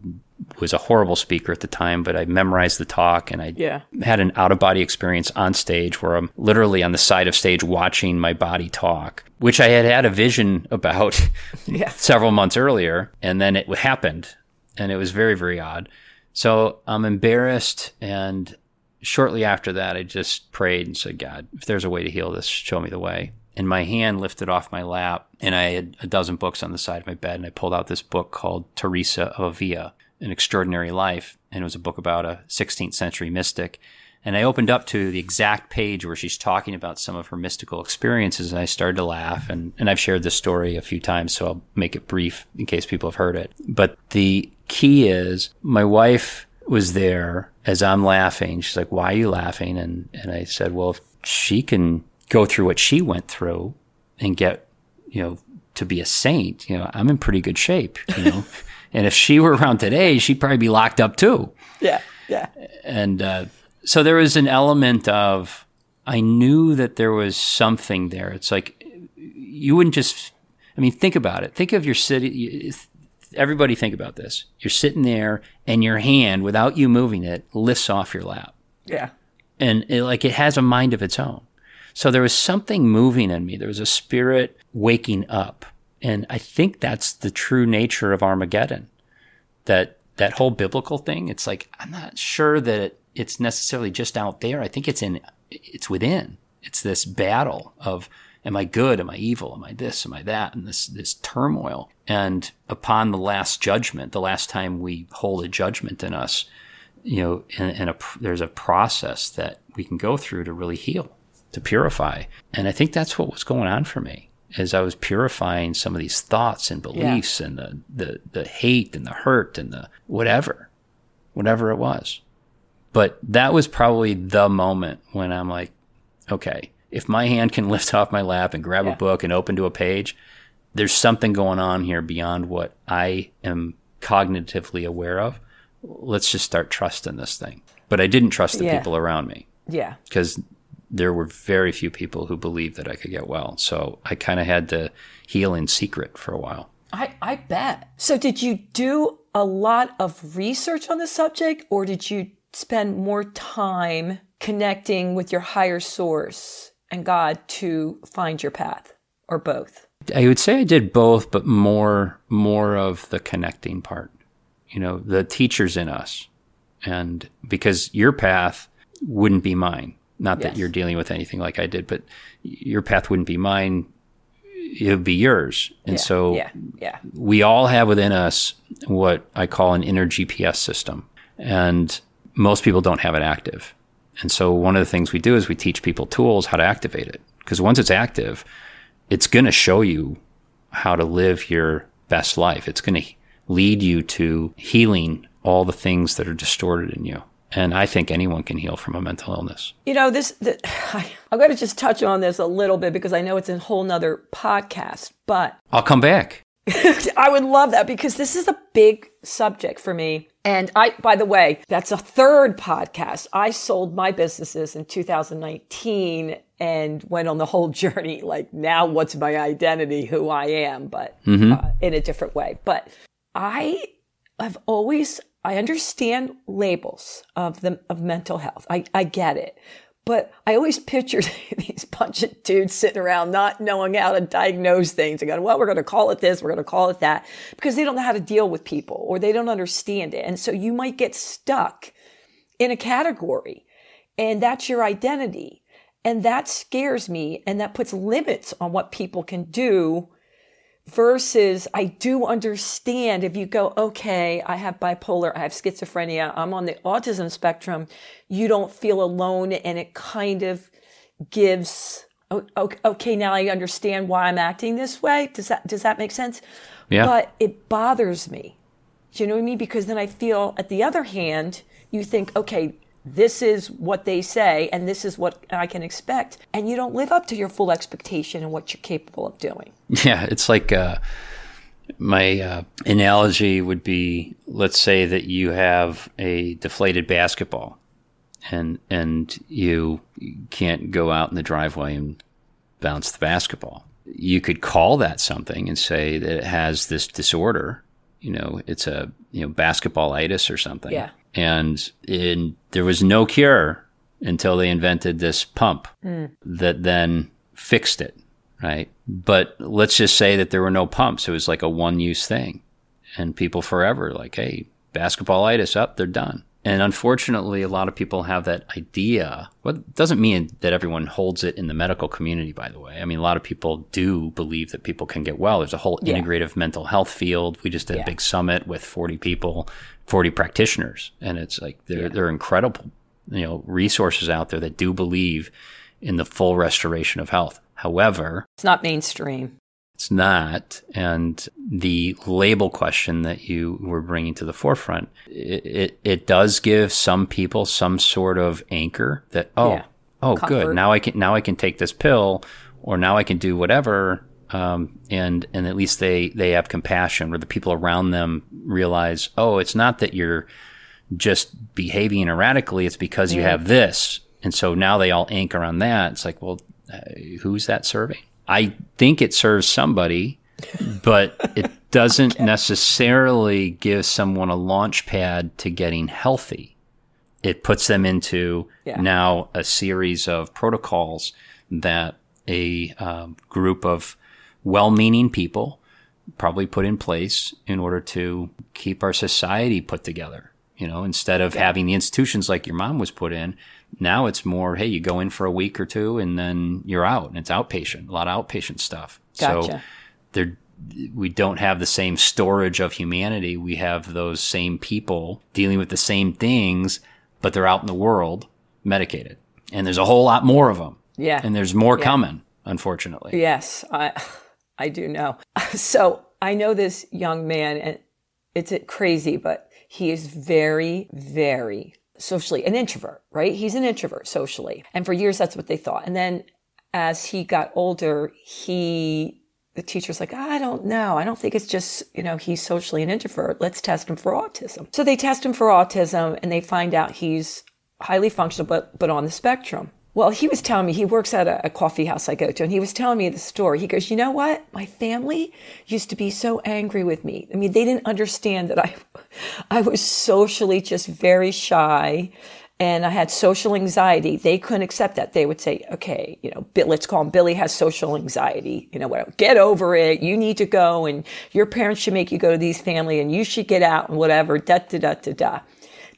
Speaker 3: was a horrible speaker at the time, but I memorized the talk, and I
Speaker 1: yeah.
Speaker 3: had an out of body experience on stage where I'm literally on the side of stage watching my body talk, which I had had a vision about yeah. several months earlier, and then it happened, and it was very very odd. So I'm embarrassed, and shortly after that, I just prayed and said, God, if there's a way to heal this, show me the way and my hand lifted off my lap and I had a dozen books on the side of my bed and I pulled out this book called Teresa of Avila, An Extraordinary Life. And it was a book about a 16th century mystic. And I opened up to the exact page where she's talking about some of her mystical experiences and I started to laugh. And, and I've shared this story a few times, so I'll make it brief in case people have heard it. But the key is my wife was there as I'm laughing. She's like, why are you laughing? And, and I said, well, if she can go through what she went through and get, you know, to be a saint, you know, I'm in pretty good shape, you know. and if she were around today, she'd probably be locked up too.
Speaker 1: Yeah, yeah.
Speaker 3: And uh, so there was an element of I knew that there was something there. It's like you wouldn't just. I mean, think about it. Think of your city. Everybody, think about this. You're sitting there, and your hand, without you moving it, lifts off your lap.
Speaker 1: Yeah.
Speaker 3: And it, like it has a mind of its own. So there was something moving in me. There was a spirit waking up. And I think that's the true nature of Armageddon. That that whole biblical thing, it's like I'm not sure that it's necessarily just out there. I think it's in it's within. It's this battle of am I good? Am I evil? Am I this? Am I that? And this this turmoil. And upon the last judgment, the last time we hold a judgment in us, you know, and, a, there's a process that we can go through to really heal to purify. And I think that's what was going on for me as I was purifying some of these thoughts and beliefs yeah. and the, the, the hate and the hurt and the whatever, whatever it was. But that was probably the moment when I'm like, okay, if my hand can lift off my lap and grab yeah. a book and open to a page, there's something going on here beyond what I am cognitively aware of. Let's just start trusting this thing. But I didn't trust the yeah. people around me.
Speaker 1: Yeah.
Speaker 3: Because there were very few people who believed that I could get well. So I kind of had to heal in secret for a while.
Speaker 1: I, I bet. So did you do a lot of research on the subject or did you spend more time connecting with your higher source and God to find your path or both?
Speaker 3: I would say I did both, but more more of the connecting part. You know, the teachers in us. And because your path wouldn't be mine not yes. that you're dealing with anything like I did, but your path wouldn't be mine. It would be yours. And
Speaker 1: yeah,
Speaker 3: so
Speaker 1: yeah, yeah.
Speaker 3: we all have within us what I call an inner GPS system. And most people don't have it active. And so one of the things we do is we teach people tools how to activate it. Because once it's active, it's going to show you how to live your best life. It's going to lead you to healing all the things that are distorted in you. And I think anyone can heal from a mental illness.
Speaker 1: You know, this, the, I, I'm going to just touch on this a little bit because I know it's a whole nother podcast, but
Speaker 3: I'll come back.
Speaker 1: I would love that because this is a big subject for me. And I, by the way, that's a third podcast. I sold my businesses in 2019 and went on the whole journey. Like now, what's my identity, who I am, but mm-hmm. uh, in a different way. But I have always I understand labels of the of mental health. I, I get it. But I always pictured these bunch of dudes sitting around not knowing how to diagnose things and going, well, we're going to call it this, we're going to call it that, because they don't know how to deal with people or they don't understand it. And so you might get stuck in a category and that's your identity. And that scares me and that puts limits on what people can do versus I do understand if you go, okay, I have bipolar, I have schizophrenia, I'm on the autism spectrum, you don't feel alone and it kind of gives oh, okay, now I understand why I'm acting this way. Does that does that make sense?
Speaker 3: Yeah.
Speaker 1: But it bothers me. Do you know what I mean? Because then I feel at the other hand, you think, okay, this is what they say and this is what I can expect. And you don't live up to your full expectation and what you're capable of doing.
Speaker 3: Yeah, it's like uh, my uh, analogy would be let's say that you have a deflated basketball and and you can't go out in the driveway and bounce the basketball. You could call that something and say that it has this disorder. You know, it's a you know basketballitis or something.
Speaker 1: Yeah
Speaker 3: and in, there was no cure until they invented this pump mm. that then fixed it, right? But let's just say that there were no pumps. It was like a one use thing. And people forever like, hey, basketballitis up, they're done. And unfortunately, a lot of people have that idea. Well, it doesn't mean that everyone holds it in the medical community, by the way. I mean, a lot of people do believe that people can get well. There's a whole yeah. integrative mental health field. We just did yeah. a big summit with 40 people, 40 practitioners. And it's like, they're, yeah. they're incredible, you know, resources out there that do believe in the full restoration of health. However,
Speaker 1: it's not mainstream.
Speaker 3: It's not. And the label question that you were bringing to the forefront, it, it, it does give some people some sort of anchor that, oh, yeah. oh, Comfort. good. Now I can, now I can take this pill or now I can do whatever. Um, and, and at least they, they have compassion or the people around them realize, oh, it's not that you're just behaving erratically. It's because you have this. And so now they all anchor on that. It's like, well, uh, who's that serving? I think it serves somebody, but it doesn't okay. necessarily give someone a launch pad to getting healthy. It puts them into yeah. now a series of protocols that a um, group of well meaning people probably put in place in order to keep our society put together. You know, instead of having the institutions like your mom was put in, now it's more, hey, you go in for a week or two and then you're out, and it's outpatient, a lot of outpatient stuff.
Speaker 1: Gotcha.
Speaker 3: So there, we don't have the same storage of humanity. We have those same people dealing with the same things, but they're out in the world medicated, and there's a whole lot more of them.
Speaker 1: Yeah,
Speaker 3: and there's more yeah. coming, unfortunately.
Speaker 1: Yes, I, I do know. So I know this young man, and it's crazy, but he is very, very socially an introvert, right? He's an introvert socially. And for years, that's what they thought. And then as he got older, he, the teacher's like, I don't know. I don't think it's just, you know, he's socially an introvert. Let's test him for autism. So they test him for autism and they find out he's highly functional, but, but on the spectrum. Well, he was telling me he works at a, a, coffee house I go to, and he was telling me the story. He goes, "You know what? My family used to be so angry with me. I mean, they didn't understand that I, I was socially just very shy, and I had social anxiety. They couldn't accept that. They would say, "Okay, you know, let's call him Billy has social anxiety. You know, what? Get over it. You need to go, and your parents should make you go to these family, and you should get out, and whatever." Da da da da da.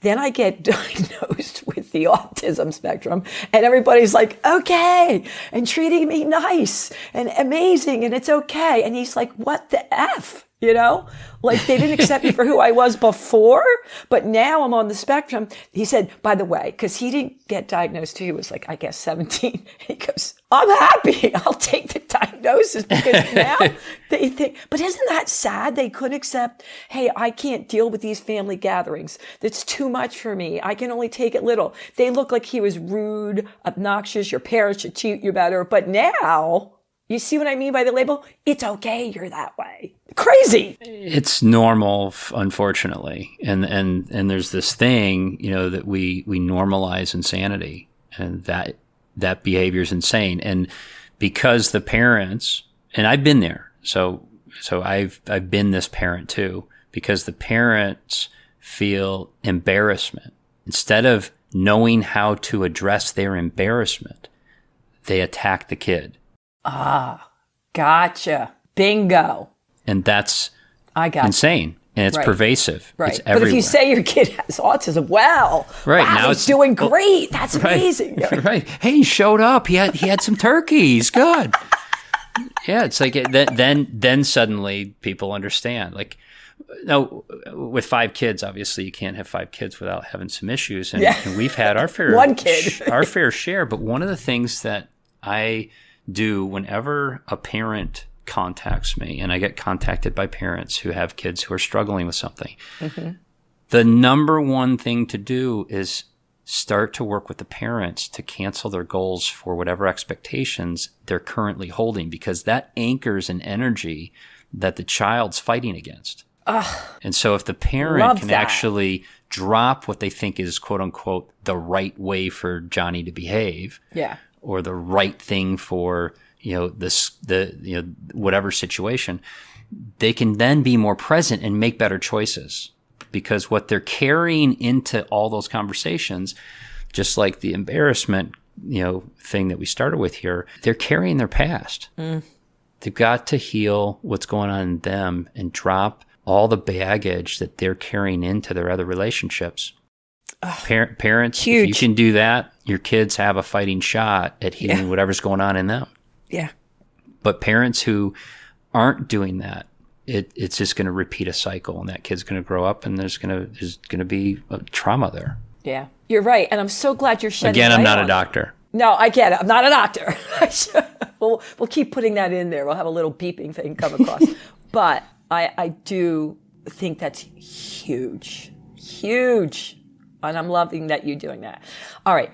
Speaker 1: Then I get diagnosed with the autism spectrum and everybody's like, okay, and treating me nice and amazing and it's okay. And he's like, what the F? You know, like they didn't accept me for who I was before, but now I'm on the spectrum. He said, by the way, because he didn't get diagnosed till he was like, I guess 17. He goes, I'm happy. I'll take the diagnosis because now they think, but isn't that sad? They couldn't accept, hey, I can't deal with these family gatherings. That's too much for me. I can only take it little. They look like he was rude, obnoxious. Your parents should treat you better. But now, you see what I mean by the label? It's okay. You're that way. Crazy.
Speaker 3: It's normal, unfortunately. And, and, and there's this thing, you know, that we, we normalize insanity and that, that behavior is insane. And because the parents, and I've been there. So, so I've, I've been this parent too, because the parents feel embarrassment, instead of knowing how to address their embarrassment, they attack the kid.
Speaker 1: Ah, gotcha. Bingo.
Speaker 3: And that's
Speaker 1: I got
Speaker 3: insane. And it's
Speaker 1: Right.
Speaker 3: pervasive.
Speaker 1: Right.
Speaker 3: It's
Speaker 1: But if you say your kid has autism, well,
Speaker 3: Right,
Speaker 1: wow,
Speaker 3: now
Speaker 1: he's
Speaker 3: it's-
Speaker 1: doing great. That's
Speaker 3: Right.
Speaker 1: amazing.
Speaker 3: right. Hey, he showed up. He had he had some turkeys. Good. yeah, it's like it, then then then suddenly people understand. Like now with five kids, obviously you can't have five kids without having some issues, and,
Speaker 1: Yeah.
Speaker 3: and we've had our fair
Speaker 1: One kid.
Speaker 3: our fair share. But one of the things that I do whenever a parent contacts me, and I get contacted by parents who have kids who are struggling with something, mm-hmm. the number one thing to do is start to work with the parents to cancel their goals for whatever expectations they're currently holding because that anchors an energy that the child's fighting against. and so if the parent can
Speaker 1: that.
Speaker 3: actually drop what they think is quote unquote the right way for Johnny to behave
Speaker 1: Yeah.
Speaker 3: Or the right thing for you know this the you know whatever situation they can then be more present and make better choices. Because what they're carrying into all those conversations just like the embarrassment you know thing that we started with here they're carrying their past. Mm. They've got to heal what's going on in them and drop all the baggage that they're carrying into their other relationships Par- parents if you can do that your kids have a fighting shot at healing
Speaker 1: Yeah.
Speaker 3: whatever's going on in them
Speaker 1: Yeah.
Speaker 3: but parents who aren't doing that, it, it's just going to repeat a cycle, and that kid's going to grow up, and there's going to there's going to be a trauma there.
Speaker 1: Yeah. You're right. And I'm so glad you're shedding
Speaker 3: Again, I'm not a
Speaker 1: it.
Speaker 3: doctor.
Speaker 1: No, I get it. I'm not a doctor. we'll, we'll keep putting that in there. We'll have a little beeping thing come across. but I, I do think that's huge, huge. And I'm loving that you're doing that. All right.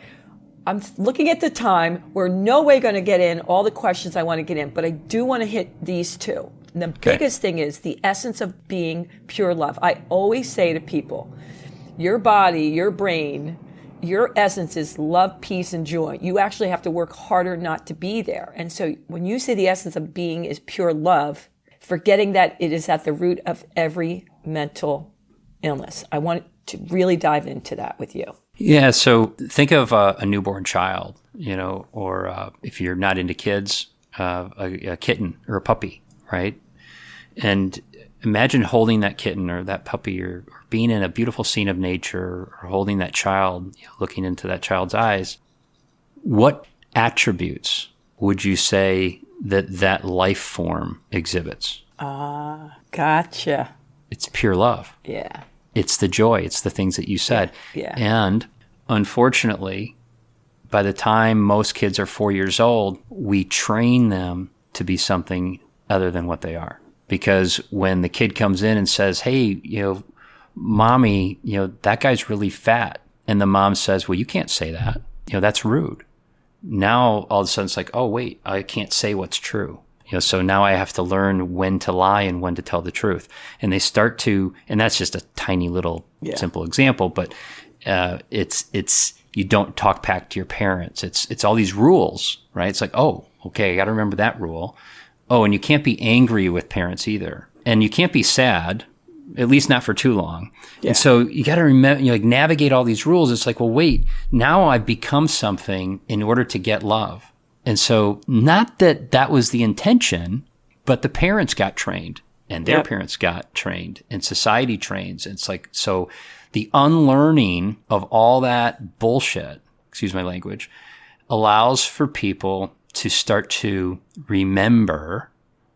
Speaker 1: I'm looking at the time. We're no way going to get in all the questions I want to get in, but I do want to hit these two. And the biggest thing is the essence of being pure love. I always say to people, your body, your brain, your essence is love, peace, and joy. You actually have to work harder not to be there. And so when you say the essence of being is pure love, forgetting that it is at the root of every mental illness. I want to really dive into that with you.
Speaker 3: Yeah. So think of uh, a newborn child, you know, or uh, if you're not into kids, uh, a, a kitten or a puppy, right? And imagine holding that kitten or that puppy or, or being in a beautiful scene of nature or holding that child, you know, looking into that child's eyes. What attributes would you say that that life form exhibits?
Speaker 1: Ah, gotcha.
Speaker 3: It's pure love.
Speaker 1: Yeah.
Speaker 3: It's the joy. It's the things that you said.
Speaker 1: Yeah.
Speaker 3: And unfortunately, by the time most kids are four years old, we train them to be something other than what they are. Because when the kid comes in and says, Hey, you know, mommy, you know, that guy's really fat. And the mom says, Well, you can't say that. You know, that's rude. Now all of a sudden it's like, Oh, wait, I can't say what's true. You know, so now I have to learn when to lie and when to tell the truth. And they start to, and that's just a tiny little simple example, but uh, it's it's you don't talk back to your parents. It's it's all these rules, right? It's like, oh, okay, I got to remember that rule. Oh, and you can't be angry with parents either, and you can't be sad, at least not for too long. And so you got to remember, you like navigate all these rules. It's like, well, wait, now I've become something in order to get love. And so, not that that was the intention, but the parents got trained and their
Speaker 1: Yep.
Speaker 3: parents got trained and society trains. It's like, so the unlearning of all that bullshit, excuse my language, allows for people to start to remember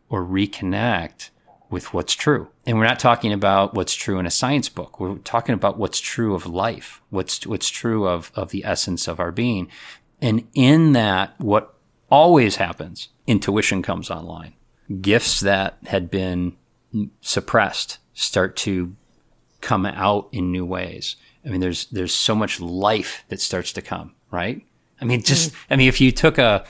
Speaker 3: or reconnect with what's true. And we're not talking about what's true in a science book. We're talking about what's true of life, what's what's true of of the essence of our being. And in that what always happens, intuition comes online. Gifts that had been suppressed start to come out in new ways. I mean, there's there's so much life that starts to come, right? I mean, just I mean, if you took a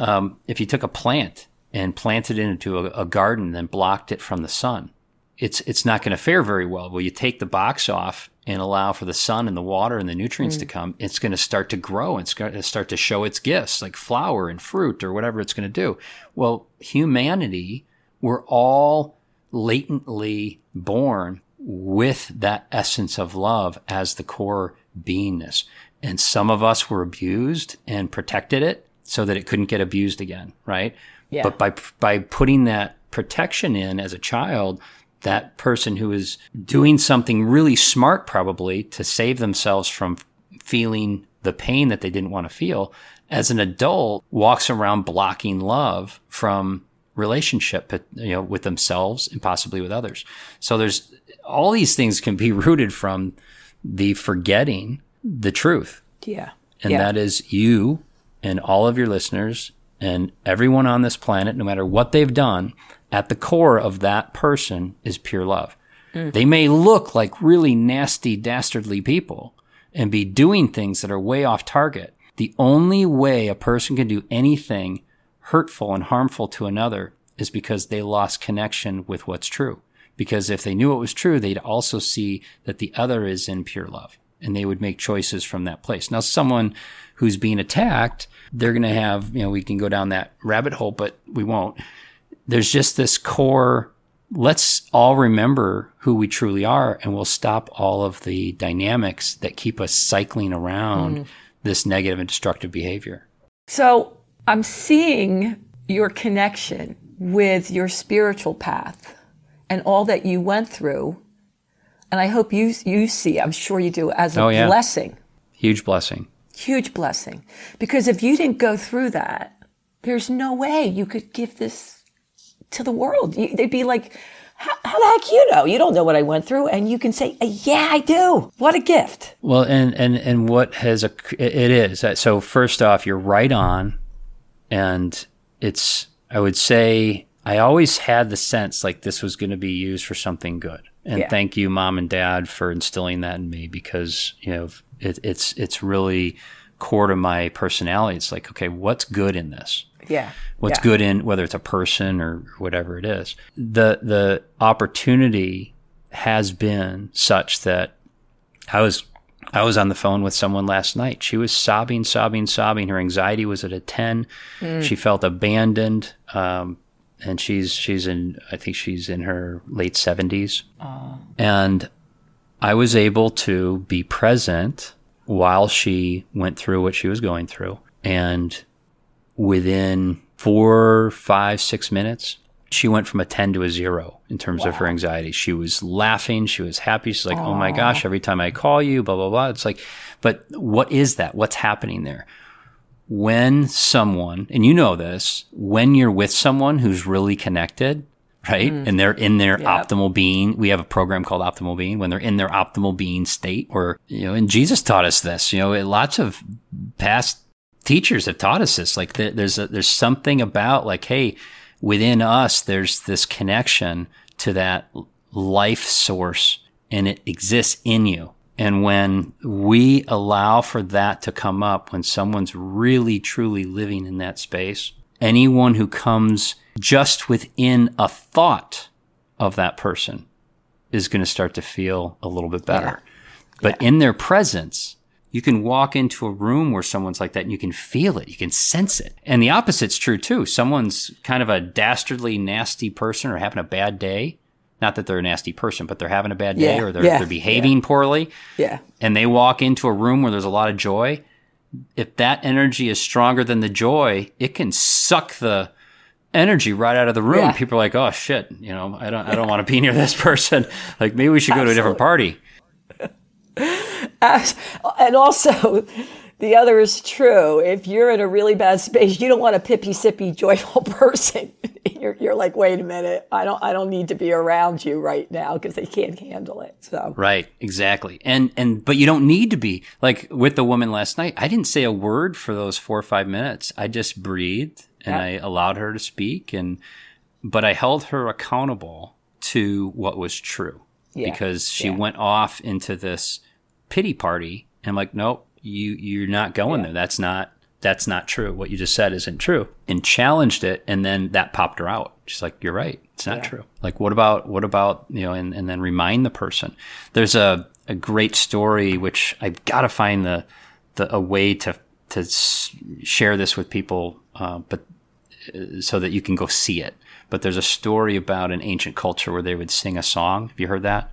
Speaker 3: um, if you took a plant and planted it into a, a garden, and then blocked it from the sun, it's it's not going to fare very well. Well, you take the box off and allow for the sun and the water and the nutrients to mm. come. It's going to start to grow. It's going to start to show its gifts, like flower and fruit or whatever it's going to do. Well, humanity, we're all latently born with that essence of love as the core beingness. And some of us were abused and protected it so that it couldn't get abused again, right?
Speaker 1: Yeah.
Speaker 3: But by by putting that protection in as a child, that person who is doing something really smart probably to save themselves from feeling the pain that they didn't want to feel as an adult walks around blocking love from relationship you know with themselves and possibly with others so there's all these things can be rooted from the forgetting the truth
Speaker 1: Yeah.
Speaker 3: and
Speaker 1: yeah.
Speaker 3: that is you and all of your listeners and everyone on this planet, no matter what they've done, at the core of that person is pure love. Mm. They may look like really nasty, dastardly people and be doing things that are way off target. The only way a person can do anything hurtful and harmful to another is because they lost connection with what's true. Because if they knew it was true, they'd also see that the other is in pure love and they would make choices from that place. Now, someone who's being attacked, they're going to have, you know, we can go down that rabbit hole, but we won't. There's just this core, let's all remember who we truly are and we'll stop all of the dynamics that keep us cycling around mm. this negative and destructive behavior.
Speaker 1: So I'm seeing your connection with your spiritual path and all that you went through. And I hope you, you see, I'm sure you do, as a
Speaker 3: Oh, yeah.
Speaker 1: blessing,
Speaker 3: Huge blessing.
Speaker 1: huge blessing. Because if you didn't go through that, there's no way you could give this to the world. You, they'd be like, how, how the heck you know? You don't know what I went through. And you can say, uh, yeah, I do. What a gift.
Speaker 3: Well, and and and what has a it is uh, so. First off, you're right on, and it's I would say I always had the sense like this was going to be used for something good. And
Speaker 1: Yeah.
Speaker 3: thank you, mom and dad, for instilling that in me because you know it, it's it's really core to my personality. It's like okay, what's good in this?
Speaker 1: Yeah.
Speaker 3: what's
Speaker 1: Yeah.
Speaker 3: good in whether it's a person or whatever it is. The the opportunity has been such that I was I was on the phone with someone last night. She was sobbing, sobbing, sobbing. Her anxiety was at a ten. She felt abandoned, um, and she's she's in I think she's in her late seventies. And I was able to be present while she went through what she was going through, and within four, five, six minutes, she went from a 10 to a zero in terms of her anxiety. She was laughing. She was happy. She's like, oh my gosh, every time I call you, blah, blah, blah. It's like, but what is that? What's happening there? When someone, and you know this, when you're with someone who's really connected, right? Mm-hmm. And they're in their optimal being. We have a program called Optimal Being. When they're in their optimal being state, or, you know, and Jesus taught us this, you know, lots of past teachers have taught us this. Like there, there's a, there's something about like, hey, within us, there's this connection to that life source, and it exists in you. And when we allow for that to come up, when someone's really truly living in that space, anyone who comes just within a thought of that person is going to start to feel a little bit better. But in their presence, you can walk into a room where someone's like that and you can feel it. You can sense it. And the opposite's true too. Someone's kind of a dastardly, nasty person or having a bad day. Not that they're a nasty person, but they're having a bad day
Speaker 1: Yeah,
Speaker 3: or they're,
Speaker 1: yeah,
Speaker 3: they're behaving poorly
Speaker 1: Yeah.
Speaker 3: and they walk into a room where there's a lot of joy. If that energy is stronger than the joy, it can suck the energy right out of the room.
Speaker 1: Yeah.
Speaker 3: People are like, "Oh shit, you know, I don't, I don't want to be near this person. Like, maybe we should go to a different party."
Speaker 1: As- and also, the other is true. If you're in a really bad space, you don't want a pippy sippy joyful person. You're, you're like, wait a minute, I don't, I don't need to be around you right now because they can't handle it. So
Speaker 3: Right, exactly. And and but you don't need to be like with the woman last night. I didn't say a word for those 4 or 5 minutes. I just breathed and
Speaker 1: Yeah.
Speaker 3: I allowed her to speak and but I held her accountable to what was true.
Speaker 1: Yeah,
Speaker 3: Because she
Speaker 1: yeah.
Speaker 3: went off into this pity party and like, "Nope, you you're not going there. That's not that's not true. What you just said isn't true." And challenged it and then that popped her out. She's like, "You're right. It's not true." Like what about what about, you know, and and then remind the person. There's a a great story which I've got to find the the a way to to s- share this with people uh, but so that you can go see it. But there's a story about an ancient culture where they would sing a song. Have you heard that?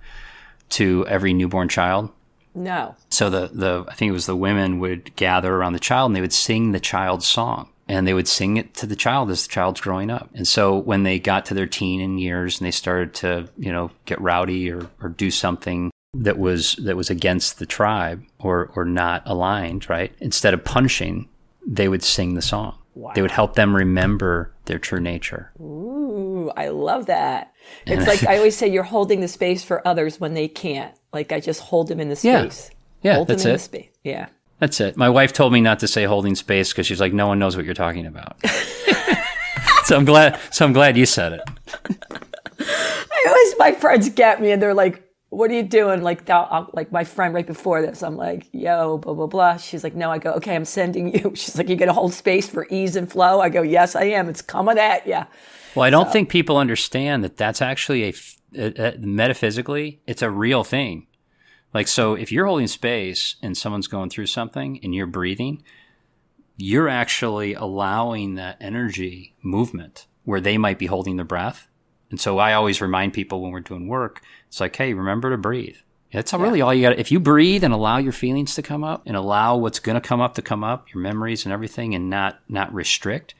Speaker 3: to every newborn child?
Speaker 1: No.
Speaker 3: So the, the I think it was the women would gather around the child and they would sing the child's song. And they would sing it to the child as the child's growing up. And so when they got to their teen and years and they started to, you know, get rowdy or, or do something that was that was against the tribe or or not aligned, right? Instead of punishing, they would sing the song. Wow. They would help them remember their true nature.
Speaker 1: Ooh, I love that. It's like I always say you're holding the space for others when they can't. Like I just hold them in the space.
Speaker 3: Yeah, yeah
Speaker 1: hold
Speaker 3: that's
Speaker 1: them in
Speaker 3: it.
Speaker 1: the space. Yeah.
Speaker 3: That's it. My wife told me not to say holding space because she's like, no one knows what you're talking about. so I'm glad. So I'm glad you said it.
Speaker 1: I always my friends get me and they're like, "What are you doing?" Like, that, uh, like my friend right before this, I'm like, "Yo, blah blah blah." She's like, "No." I go, "Okay, I'm sending you." She's like, "You gonna hold space for ease and flow?" I go, "Yes, I am. It's coming at you."
Speaker 3: Well, I don't so. think people understand that that's actually a, a, a metaphysically, it's a real thing. Like, so if you're holding space and someone's going through something and you're breathing, you're actually allowing that energy movement where they might be holding their breath. And so I always remind people when we're doing work, it's like, hey, remember to breathe. That's yeah. really all you got. If you breathe and allow your feelings to come up and allow what's going to come up to come up, your memories and everything, and not not restrict,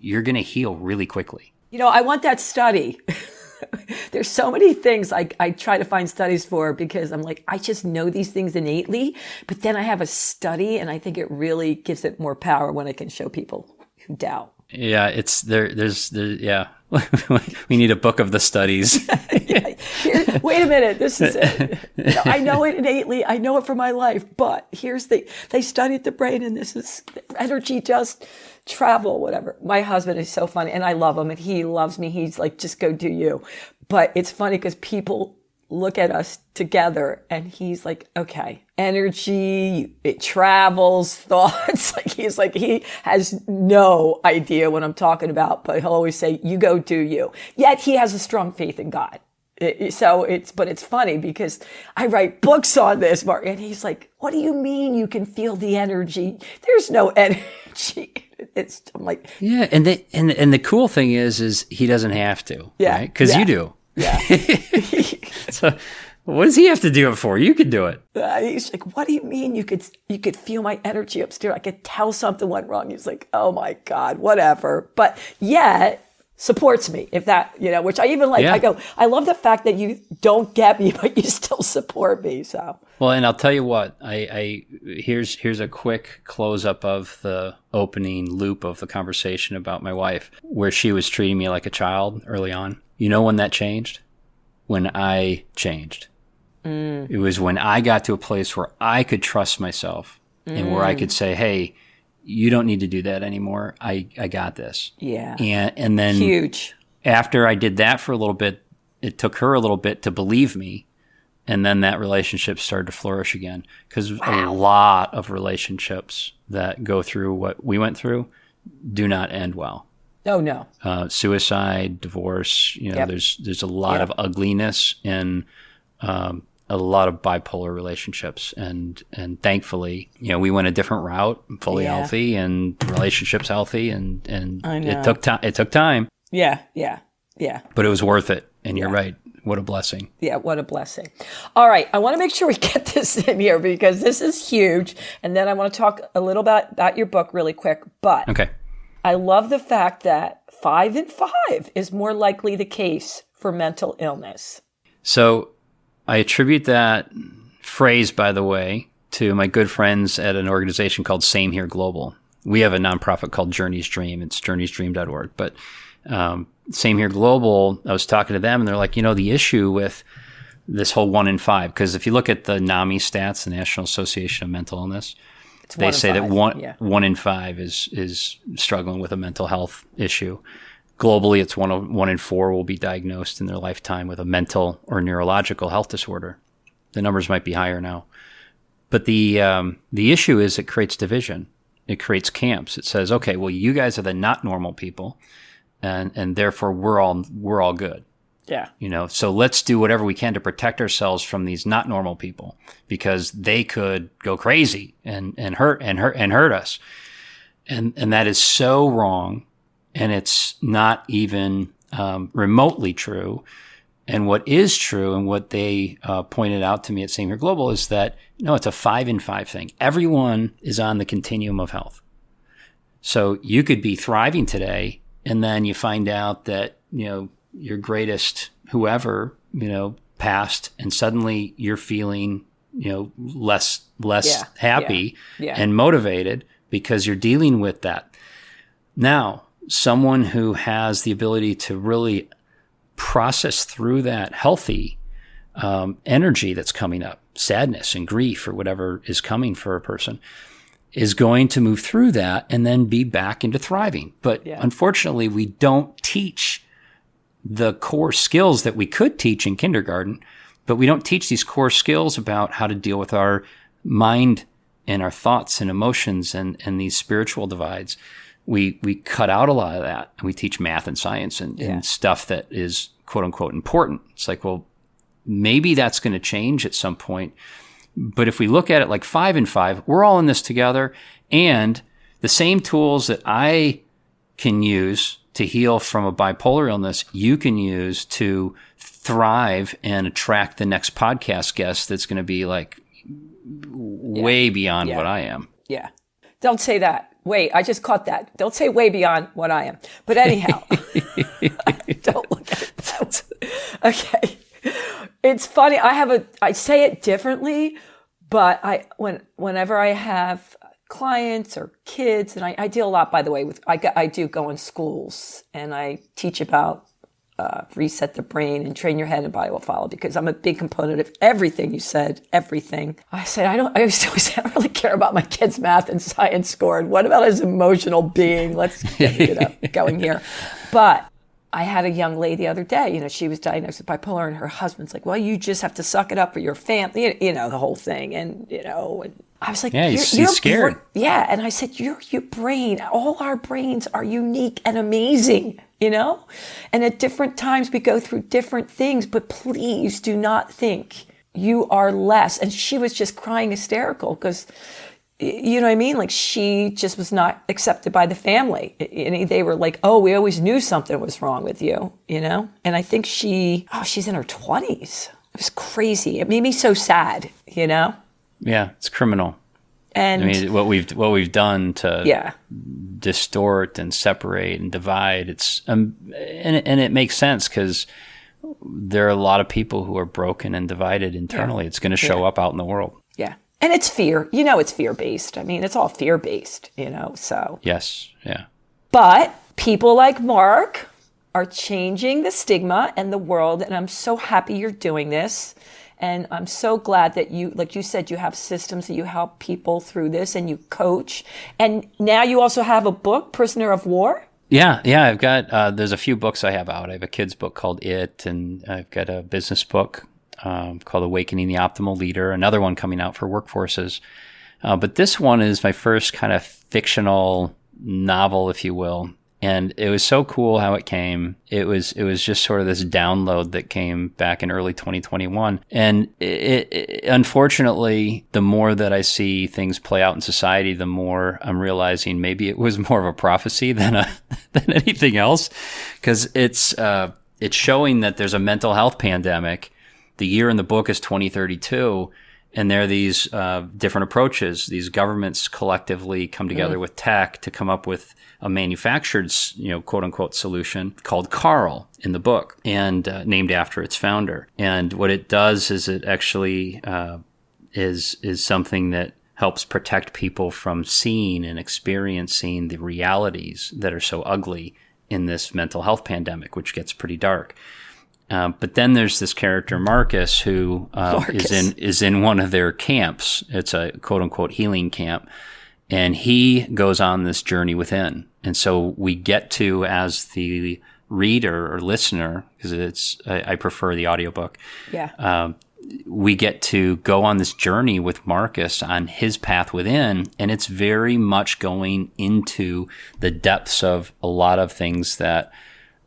Speaker 3: you're going to heal really quickly.
Speaker 1: You know, I want that study. there's so many things I, I try to find studies for because I'm like, I just know these things innately, but then I have a study and I think it really gives it more power when I can show people who doubt.
Speaker 3: Yeah, it's there. There's there. Yeah, we need a book of the studies.
Speaker 1: here, wait a minute. This is it. I know it innately. I know it from my life. But here's the they studied the brain, and this is energy just travel, whatever. My husband is so funny and I love him and he loves me. He's like, just go do you. But it's funny because people look at us together and he's like, okay, energy, it travels, thoughts. like he's like, he has no idea what I'm talking about, but he'll always say, you go do you. Yet he has a strong faith in God. It, so it's, but it's funny because I write books on this, Mark, and he's like, what do you mean you can feel the energy? There's no energy. It's, I'm like,
Speaker 3: yeah. And the, and, and the cool thing is, is he doesn't have to, yeah. Right? Cause
Speaker 1: yeah.
Speaker 3: you do.
Speaker 1: Yeah.
Speaker 3: so what does he have to do it for? You could do it.
Speaker 1: Uh, he's like, what do you mean you could, you could feel my energy upstairs? I could tell something went wrong. He's like, oh my God, whatever. But yet supports me if that you know which i even like yeah. i go i love the fact that you don't get me but you still support me so
Speaker 3: well and i'll tell you what i i here's here's a quick close up of the opening loop of the conversation about my wife where she was treating me like a child early on you know when that changed when i changed mm. it was when i got to a place where i could trust myself mm. and where i mm. could say hey you don't need to do that anymore. I, I got this.
Speaker 1: Yeah.
Speaker 3: And, and then
Speaker 1: huge.
Speaker 3: After I did that for a little bit, it took her a little bit to believe me. And then that relationship started to flourish again. Cause wow. a lot of relationships that go through what we went through do not end well.
Speaker 1: Oh no.
Speaker 3: Uh, suicide, divorce, you know, yep. there's, there's a lot yep. of ugliness in, um, a lot of bipolar relationships. And and thankfully you know we went a different route fully yeah. healthy and relationships healthy and and it took time it took time.
Speaker 1: Yeah yeah yeah.
Speaker 3: But it was worth it. And you're right. What a blessing.
Speaker 1: Yeah what a blessing. All right. I want to make sure we get this in here because this is huge. And then i want to talk a little about about your book really quick but
Speaker 3: okay
Speaker 1: i love the fact that five in five is more likely the case for mental illness
Speaker 3: so I attribute that phrase, by the way, to my good friends at an organization called Same Here Global. We have a nonprofit called Journeys Dream. It's journeysdream.org. But um, Same Here Global, I was talking to them and they're like, you know, the issue with this whole one in five, because if you look at the NAMI stats, the National Association of Mental Illness, they say that one yeah. one in five is is struggling with a mental health issue. Globally, it's one, of, one in four will be diagnosed in their lifetime with a mental or neurological health disorder. The numbers might be higher now. But the, um, the issue is it creates division. It creates camps. It says, okay, well, you guys are the not normal people, and, and therefore we're all, we're all good.
Speaker 1: Yeah.
Speaker 3: You know, so let's do whatever we can to protect ourselves from these not normal people because they could go crazy and, and hurt and hurt and hurt us. And, and that is so wrong and it's not even um, remotely true. And what is true and what they uh, pointed out to me at Here Global is that no, it's a five in five thing. Everyone is on the continuum of health. So you could be thriving today and then you find out that, you know, your greatest whoever, you know, passed and suddenly you're feeling, you know, less, less
Speaker 1: Yeah,
Speaker 3: happy
Speaker 1: yeah, yeah.
Speaker 3: and motivated because you're dealing with that. Now, someone who has the ability to really process through that healthy um, energy that's coming up, sadness and grief or whatever is coming for a person, is going to move through that and then be back into thriving. But
Speaker 1: Yeah.
Speaker 3: unfortunately, we don't teach the core skills that we could teach in kindergarten, but we don't teach these core skills about how to deal with our mind and our thoughts and emotions and, and these spiritual divides. We, we cut out a lot of that and we teach math and science and,
Speaker 1: Yeah.
Speaker 3: and stuff that is quote unquote important. It's like, well, maybe that's going to change at some point. But if we look at it like five and five, we're all in this together. And the same tools that I can use to heal from a bipolar illness, you can use to thrive and attract the next podcast guest that's going to be like way beyond
Speaker 1: Yeah.
Speaker 3: what I am.
Speaker 1: Yeah. Don't say that. Wait, I just caught that. Don't say way beyond what I am. But anyhow, don't look at it that. Okay. It's funny. I have a, I say it differently, but I, when, whenever I have clients or kids, and I, I deal a lot, by the way, with, I, I do go in schools and I teach about uh, reset the brain and train your head and body will follow because I'm a big component of everything you said, everything. I said, I don't, I always say, I don't really care about my kid's math and science score. And what about his emotional being? Let's get it up going here. But I had a young lady the other day, you know, she was diagnosed with bipolar and her husband's like, well, you just have to suck it up for your family, you- know, the whole thing. And, you know, and I was like,
Speaker 3: Yeah, he's- he's scared.
Speaker 1: bra- yeah. And I said, your, your brain, all our brains are unique and amazing, you know? And at different times we go through different things, but please do not think you are less. And she was just crying hysterical because, you know what I mean? Like she just was not accepted by the family. And they were like, oh, we always knew something was wrong with you, you know? And I think she, oh, she's in her 20s. It was crazy. It made me so sad, you know?
Speaker 3: Yeah, it's criminal.
Speaker 1: And
Speaker 3: I mean, what we've what we've done to
Speaker 1: yeah.
Speaker 3: distort and separate and divide. It's um, and and it makes sense because there are a lot of people who are broken and divided internally. It's going to show up out in the world.
Speaker 1: And it's fear. You know, it's fear based. I mean, it's all fear based, you know, so.
Speaker 3: Yes, yeah,
Speaker 1: But people like Mark are changing the stigma and the world. And I'm so happy you're doing this. And I'm so glad that you, like you said, you have systems that you help people through this and you coach. And now you also have a book, Prisoner of War.
Speaker 3: yeah, yeah. I've got uh, there's a few books I have out. I have a kids book called It, and I've got a business book um, called Awakening the Optimal Leader. Another one coming out for workforces. Uh, but this one is my first kind of fictional novel, if you will. And it was so cool how it came. It was it was just sort of this download that came back in early 2021. And it, it, unfortunately, the more that I see things play out in society, the more I'm realizing maybe it was more of a prophecy than a than anything else, because it's uh, it's showing that there's a mental health pandemic. The year in the book is 2032 and there are these uh, different approaches. These governments collectively come together with tech to come up with a manufactured, you know, quote unquote solution called Carl in the book, and uh, named after its founder. And what it does is it actually uh, is is something that helps protect people from seeing and experiencing the realities that are so ugly in this mental health pandemic, which gets pretty dark. Um, but then there's this character Marcus who uh, is in is in one of their camps. It's a quote unquote healing camp, and he goes on this journey within. And so we get to as the reader or listener because it's I, I prefer the audiobook
Speaker 1: Yeah.
Speaker 3: we get to go on this journey with Marcus on his path within, and it's very much going into the depths of a lot of things that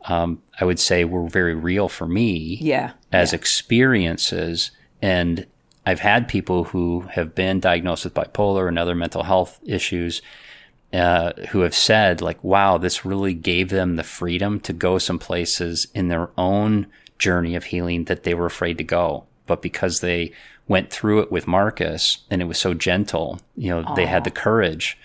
Speaker 3: um, I would say were very real for me
Speaker 1: yeah.
Speaker 3: as experiences. And I've had people who have been diagnosed with bipolar and other mental health issues uh, who have said, like, wow, this really gave them the freedom to go some places in their own journey of healing that they were afraid to go. But because they went through it with Marcus and it was so gentle, you know, Aww. they had the courage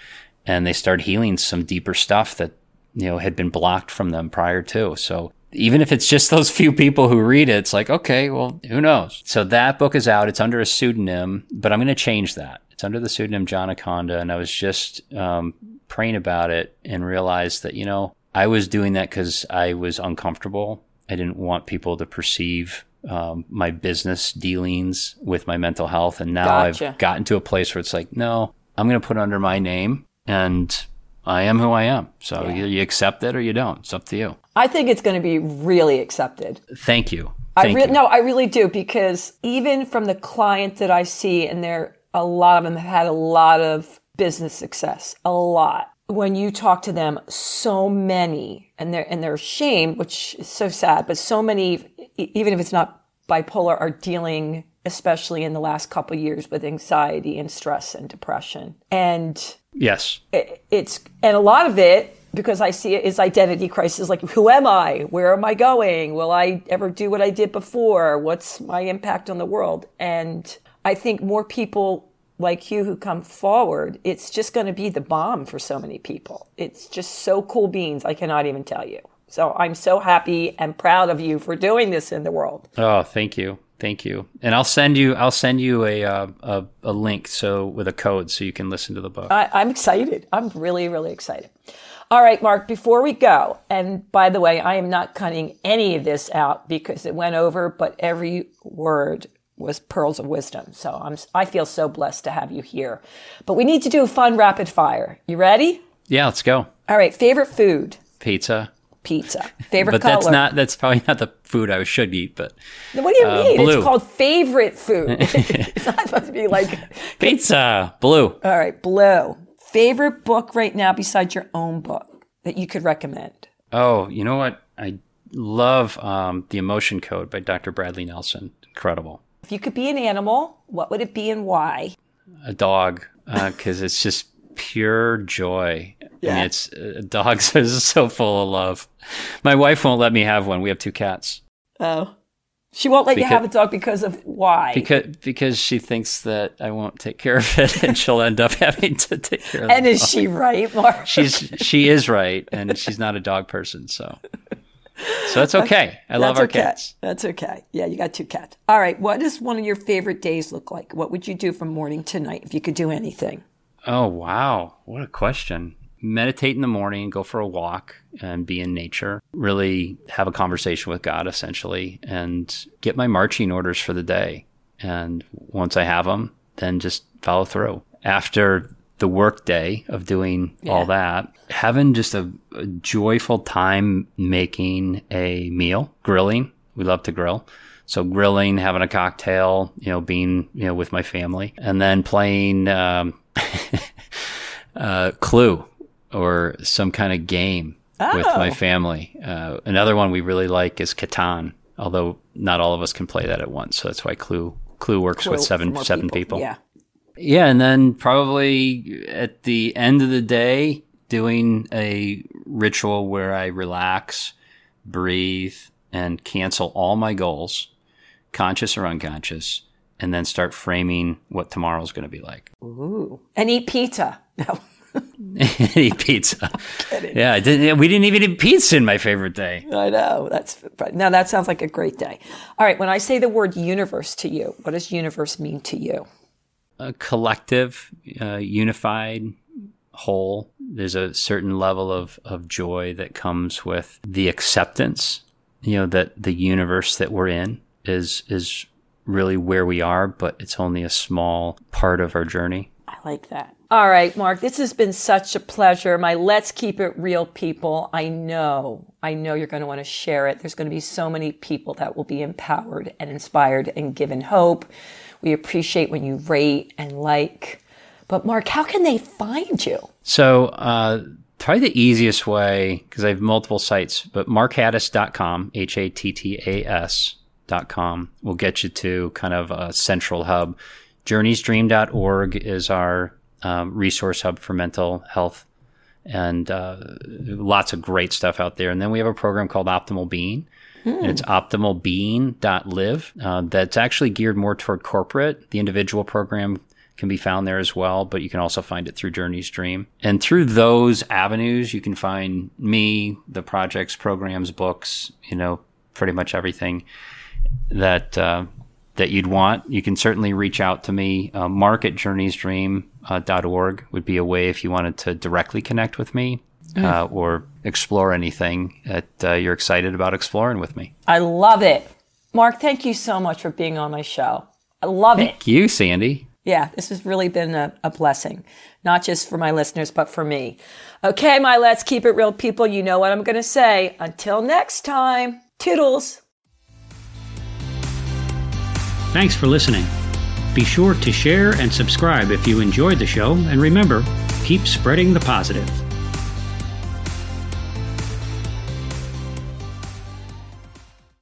Speaker 3: and they started healing some deeper stuff that, you know, had been blocked from them prior to. So even if it's just those few people who read it, it's like, okay, well, who knows? So that book is out. It's under a pseudonym, but I'm going to change that. It's under the pseudonym John Aconda. And I was just um, praying about it and realized that, you know, I was doing that because I was uncomfortable. I didn't want people to perceive um, my business dealings with my mental health. And now gotcha. I've gotten to a place where it's like, no, I'm going to put under my name and I am who I am. So yeah. you, you, accept it or you don't. It's up to you.
Speaker 1: I think it's going to be really accepted.
Speaker 3: Thank you.
Speaker 1: Thank I re- you. no, I really do because even from the client that I see, and there a lot of them have had a lot of business success, a lot when you talk to them, so many, and they're and they're ashamed, which is so sad, but so many, even if it's not bipolar, are dealing, especially in the last couple years, with anxiety and stress and depression. And
Speaker 3: yes,
Speaker 1: it, it's and a lot of it because I see it as identity crisis. Like, who am I? Where am I going? Will I ever do what I did before? What's my impact on the world? And I think more people like you who come forward, it's just going to be the bomb for so many people. It's just so cool beans. I cannot even tell you. So I'm so happy and proud of you for doing this in the world.
Speaker 3: Oh, thank you. Thank you. And I'll send you I'll send you a uh, a, a, link so with a code so you can listen to the book.
Speaker 1: I, I'm excited. I'm really really excited. All right, Mark, before we go, and by the way, I am not cutting any of this out because it went over, but every word was pearls of wisdom. So I'm I feel so blessed to have you here. But we need to do a fun rapid fire. You ready?
Speaker 3: Yeah, let's go.
Speaker 1: All right, favorite food?
Speaker 3: Pizza.
Speaker 1: Pizza. Favorite
Speaker 3: but
Speaker 1: color?
Speaker 3: that's not that's probably not the food I should eat, but
Speaker 1: What do you uh, mean? Blue. It's called favorite food. it's not supposed to be like
Speaker 3: pizza. Blue.
Speaker 1: All right, blue. Favorite book right now besides your own book that you could recommend?
Speaker 3: Oh, you know what? I love um, The Emotion Code by Dr. Bradley Nelson. Incredible.
Speaker 1: If you could be an animal, what would it be and why?
Speaker 3: A dog, because uh, it's just pure joy. Yeah. I mean, it's uh, dogs are so full of love. My wife won't let me have one. We have two cats.
Speaker 1: Oh, she won't let because, you have a dog because of why?
Speaker 3: Because because she thinks that I won't take care of it, and she'll end up having to take care of. It.
Speaker 1: And is
Speaker 3: dog.
Speaker 1: she right, Mark?
Speaker 3: She's she is right, and she's not a dog person, so. So that's okay. I love our
Speaker 1: okay.
Speaker 3: cats.
Speaker 1: That's okay. Yeah, you got two cats. All right. What does one of your favorite days look like? What would you do from morning to night if you could do anything?
Speaker 3: Oh, wow. What a question. Meditate in the morning, go for a walk and be in nature. Really have a conversation with God, essentially, and get my marching orders for the day. And once I have them, then just follow through. After the work day of doing yeah. all that, having just a, a, joyful time making a meal, grilling. We love to grill. So grilling, having a cocktail, you know, being, you know, with my family and then playing, um, uh, Clue or some kind of game oh. with my oh. family. Uh, another one we really like is Catan, although not all of us can play that at once. So that's why Clue, Clue works Clue with seven, seven people. people.
Speaker 1: Yeah.
Speaker 3: Yeah, and then probably at the end of the day, doing a ritual where I relax, breathe, and cancel all my goals, conscious or unconscious, and then start framing what tomorrow's going to be like.
Speaker 1: Ooh. And eat pizza. No.
Speaker 3: eat pizza. Yeah, I didn't, we didn't even eat pizza in my favorite day.
Speaker 1: I know. That's now that sounds like a great day. All right, when I say the word universe to you, what does universe mean to you?
Speaker 3: a collective, uh, unified whole. There's a certain level of, of joy that comes with the acceptance, you know, that the universe that we're in is is really where we are, but it's only a small part of our journey.
Speaker 1: I like that. All right, Mark, this has been such a pleasure. My Let's Keep It Real people. I know, I know you're going to want to share it. There's going to be so many people that will be empowered and inspired and given hope. We appreciate when you rate and like. But Mark, how can they find you?
Speaker 3: So, uh, probably the easiest way, because I have multiple sites, but markhattas.com, H A T T A S.com, will get you to kind of a central hub. Journeysdream.org is our um, resource hub for mental health and uh, lots of great stuff out there. And then we have a program called Optimal Being, Hmm. It's optimalbeing.live. Uh, that's actually geared more toward corporate. The individual program can be found there as well, but you can also find it through Journey's Dream. And through those avenues, you can find me, the projects, programs, books, you know, pretty much everything that uh, that you'd want. You can certainly reach out to me. Uh, mark at journeysdream.org uh, would be a way if you wanted to directly connect with me. Uh, or explore anything that uh, you're excited about exploring with me.
Speaker 1: I love it. Mark, thank you so much for being on my show. I love
Speaker 3: thank
Speaker 1: it.
Speaker 3: Thank you, Sandy.
Speaker 1: Yeah, this has really been a, a, blessing, not just for my listeners, but for me. Okay, my Let's Keep It Real people, you know what I'm going to say. Until next time, toodles.
Speaker 2: Thanks for listening. Be sure to share and subscribe if you enjoyed the show, and remember, keep spreading the positive.